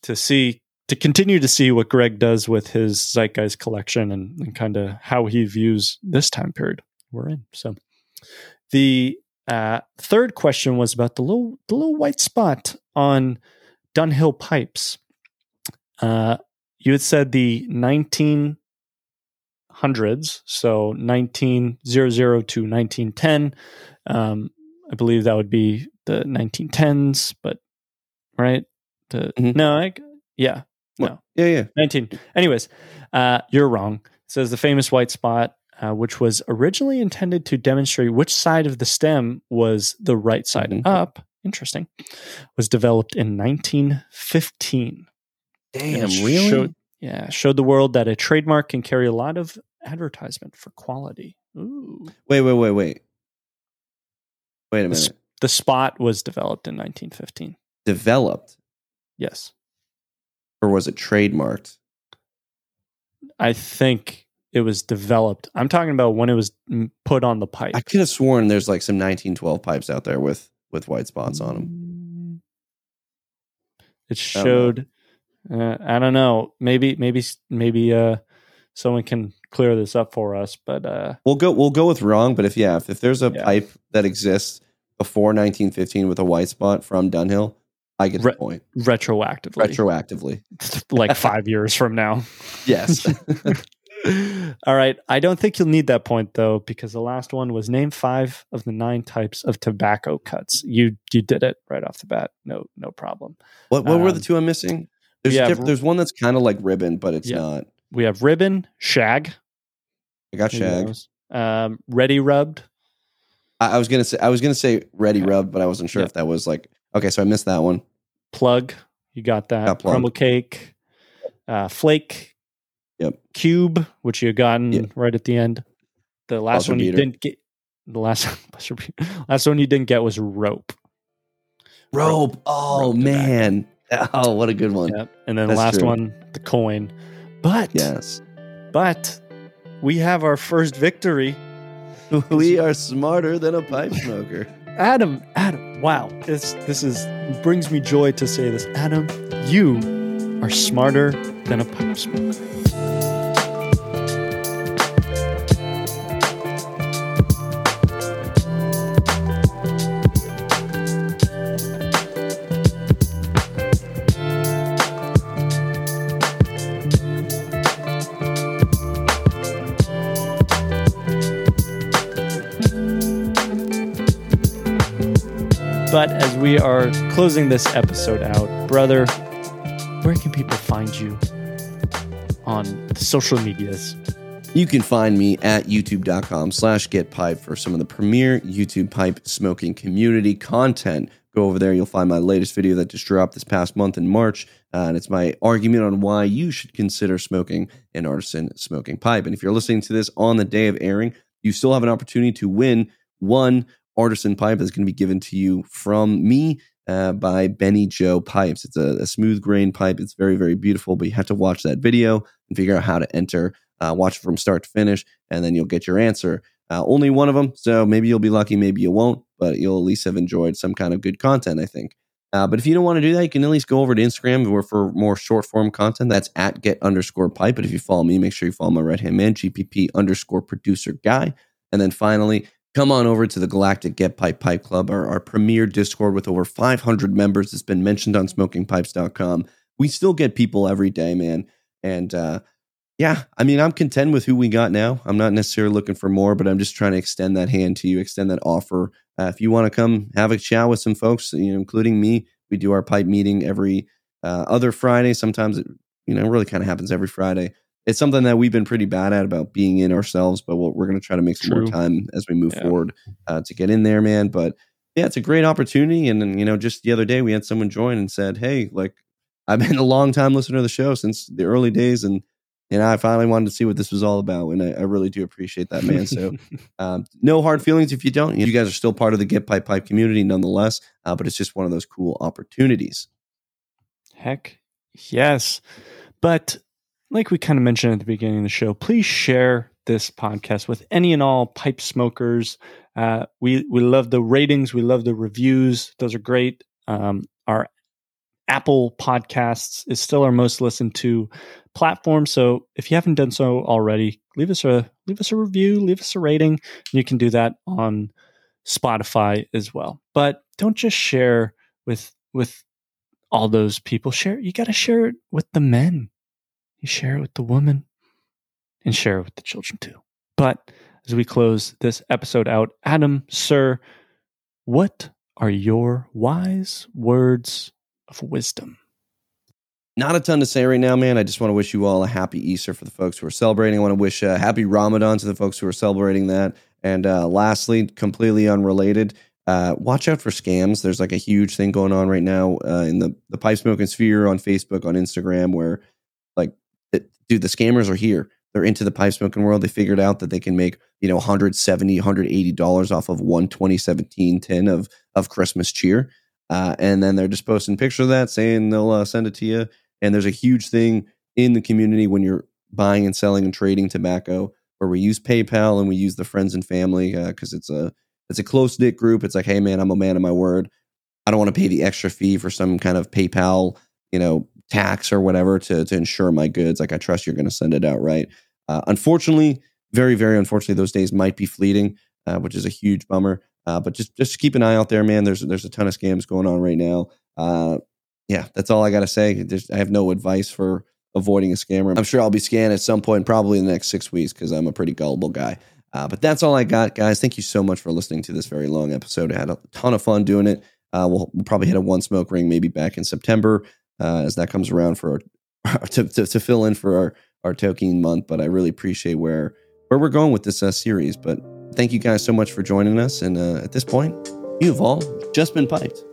[SPEAKER 2] to see to continue to see what Greg does with his Zeitgeist collection and, and kind of how he views this time period we're in. So the uh, third question was about the little the little white spot on Dunhill pipes. Uh, you had said the 1900s, so 1900 to 1910. Um, I believe that would be the 1910s, but right? The
[SPEAKER 1] Mhm.
[SPEAKER 2] no, I, yeah, No.
[SPEAKER 1] yeah, yeah.
[SPEAKER 2] 19. Anyways, uh, you're wrong. It says the famous white spot, uh, which was originally intended to demonstrate which side of the stem was the right side
[SPEAKER 1] Mhm.
[SPEAKER 2] up. Interesting. Was developed in 1915.
[SPEAKER 1] Damn, really?
[SPEAKER 2] Showed, yeah, showed the world that a trademark can carry a lot of advertisement for quality. Ooh.
[SPEAKER 1] wait, wait, wait, wait. Wait a
[SPEAKER 2] The,
[SPEAKER 1] minute.
[SPEAKER 2] the spot was developed in 1915.
[SPEAKER 1] Developed,
[SPEAKER 2] Yes.
[SPEAKER 1] or was it trademarked?
[SPEAKER 2] I think it was developed. I'm talking about when it was put on the pipe.
[SPEAKER 1] I could have sworn there's like some 1912 pipes out there with with white spots on them.
[SPEAKER 2] Mm. It showed. Uh, I don't know. Maybe, maybe, maybe uh, someone can clear this up for us. But uh,
[SPEAKER 1] We'll go. We'll go with wrong. But if yeah, if, if there's a
[SPEAKER 2] Yeah.
[SPEAKER 1] pipe that exists before 1915 with a white spot from Dunhill, I get
[SPEAKER 2] Re-
[SPEAKER 1] the point
[SPEAKER 2] retroactively,
[SPEAKER 1] retroactively. (laughs)
[SPEAKER 2] like five years from now. (laughs)
[SPEAKER 1] Yes. (laughs)
[SPEAKER 2] All right. I don't think you'll need that point though, because the last one was name five of the nine types of tobacco cuts. You you did it right off the bat. No no problem.
[SPEAKER 1] what what were the
[SPEAKER 2] Um,
[SPEAKER 1] two I'm missing? There's diff- there's one that's kind of like ribbon, but it's
[SPEAKER 2] Yeah.
[SPEAKER 1] not.
[SPEAKER 2] We have ribbon, shag,
[SPEAKER 1] I got shag.
[SPEAKER 2] um, ready rubbed,
[SPEAKER 1] I, I was gonna say I was gonna say ready
[SPEAKER 2] Okay.
[SPEAKER 1] rub, but I wasn't sure
[SPEAKER 2] Yeah.
[SPEAKER 1] if that was like okay. So I missed that one.
[SPEAKER 2] plug. You got that
[SPEAKER 1] Got
[SPEAKER 2] crumble cake, uh, flake,
[SPEAKER 1] Yep.
[SPEAKER 2] cube, which you gotten right at the end. The last
[SPEAKER 1] Buzzer
[SPEAKER 2] one you
[SPEAKER 1] beater.
[SPEAKER 2] didn't get. The last (laughs) last one you didn't get was rope.
[SPEAKER 1] Rope. Oh
[SPEAKER 2] Rope
[SPEAKER 1] man. (laughs) Oh, what a good one.
[SPEAKER 2] Yep. And then
[SPEAKER 1] That's
[SPEAKER 2] last
[SPEAKER 1] true.
[SPEAKER 2] one, the coin. But
[SPEAKER 1] Yes.
[SPEAKER 2] but we have our first victory. (laughs)
[SPEAKER 1] We are smarter than a pipe smoker. (laughs)
[SPEAKER 2] Adam, Adam, wow. This this is brings me joy to say this. Adam, you are smarter than a pipe smoker. We are closing this episode out, brother, where can people find you on the social medias?
[SPEAKER 1] You can find me at youtube.com slash getpiped for some of the premier YouTube pipe smoking community content. Go over there, you'll find my latest video that just dropped this past month in March. Uh, and it's my argument on why you should consider smoking an artisan smoking pipe. And if you're listening to this on the day of airing, you still have an opportunity to win one artisan pipe that's going to be given to you from me uh, by Benny Joe Pipes. It's a, a smooth grain pipe. It's very, very beautiful, but you have to watch that video and figure out how to enter. Uh, watch it from start to finish, and then you'll get your answer. Uh, only one of them, so maybe you'll be lucky, maybe you won't, but you'll at least have enjoyed some kind of good content, I think. Uh, but if you don't want to do that, you can at least go over to Instagram or for more short form content. That's at get underscore piped. But if you follow me, make sure you follow my right hand man, GPP underscore producer guy. And then finally, come on over to the Galactic Get Piped Pipe Club, our, our premier Discord with over 500 members. It's been mentioned on smokingpipes.com. We still get people every day, man. And uh, yeah, I mean, I'm content with who we got now. I'm not necessarily looking for more, but I'm just trying to extend that hand to you, extend that offer. Uh, if you want to come have a chat with some folks, you know, including me, we do our pipe meeting every uh, other Friday. Sometimes it, you know, really kind of happens every Friday. It's something that we've been pretty bad at about being in ourselves, but we'll, we're going to try to make some
[SPEAKER 2] True.
[SPEAKER 1] more time as we move
[SPEAKER 2] Yeah.
[SPEAKER 1] forward uh, to get in there, man. But yeah, it's a great opportunity. And then, you know, just the other day we had someone join and said, Hey, like I've been a long time listener to the show since the early days. And, and I finally wanted to see what this was all about. And I, I really do appreciate that, man. So (laughs) um, no hard feelings if you don't. You guys are still part of the Get Piped Pipe community nonetheless, uh, but it's just one of those cool opportunities.
[SPEAKER 2] Heck yes. But like we kind of mentioned at the beginning of the show, please share this podcast with any and all pipe smokers. Uh, we we love the ratings, we love the reviews; those are great. Um, our Apple Podcasts is still our most listened to platform. So if you haven't done so already, leave us a leave us a review, leave us a rating. You can do that on Spotify as well. But don't just share with with all those people. Share you got to share it with the men. You share it with the woman and share it with the children too. But as we close this episode out, Adam, sir, what are your wise words of wisdom?
[SPEAKER 1] Not a ton to say right now, man. I just want to wish you all a happy Easter for the folks who are celebrating. I want to wish a happy Ramadan to the folks who are celebrating that. And uh, lastly, completely unrelated, uh, watch out for scams. There's like a huge thing going on right now uh, in the, the pipe smoking sphere on Facebook, on Instagram, where it, dude, the scammers are here. They're into the pipe smoking world. They figured out that they can make, you know, 170 $180 off of one 2017 tin of, of Christmas cheer. Uh, and then they're just posting pictures of that saying they'll uh, send it to you. And there's a huge thing in the community when you're buying and selling and trading tobacco where we use PayPal and we use the friends and family because it's a it's a close knit group. It's like, hey man, I'm a man of my word. I don't want to pay the extra fee for some kind of PayPal, you know, tax or whatever to to insure my goods. Like I trust you're going to send it out right. Uh, unfortunately, very very unfortunately, those days might be fleeting, uh, which is a huge bummer. Uh, but just just keep an eye out there, man. There's there's a ton of scams going on right now. Uh, yeah, that's all I got to say. There's, I have no advice for avoiding a scammer. I'm sure I'll be scanned at some point, probably in the next six weeks, because I'm a pretty gullible guy. Uh, but that's all I got, guys. Thank you so much for listening to this very long episode. I had a ton of fun doing it. Uh, we'll, we'll probably hit a one smoke ring maybe back in September uh, as that comes around for our, (laughs) to, to, to fill in for our our Tolkien month. But I really appreciate where where we're going with this uh, series. But thank you guys so much for joining us. And uh, at this point, you've all just been piped.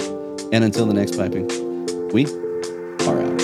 [SPEAKER 1] And until the next piping, We are out.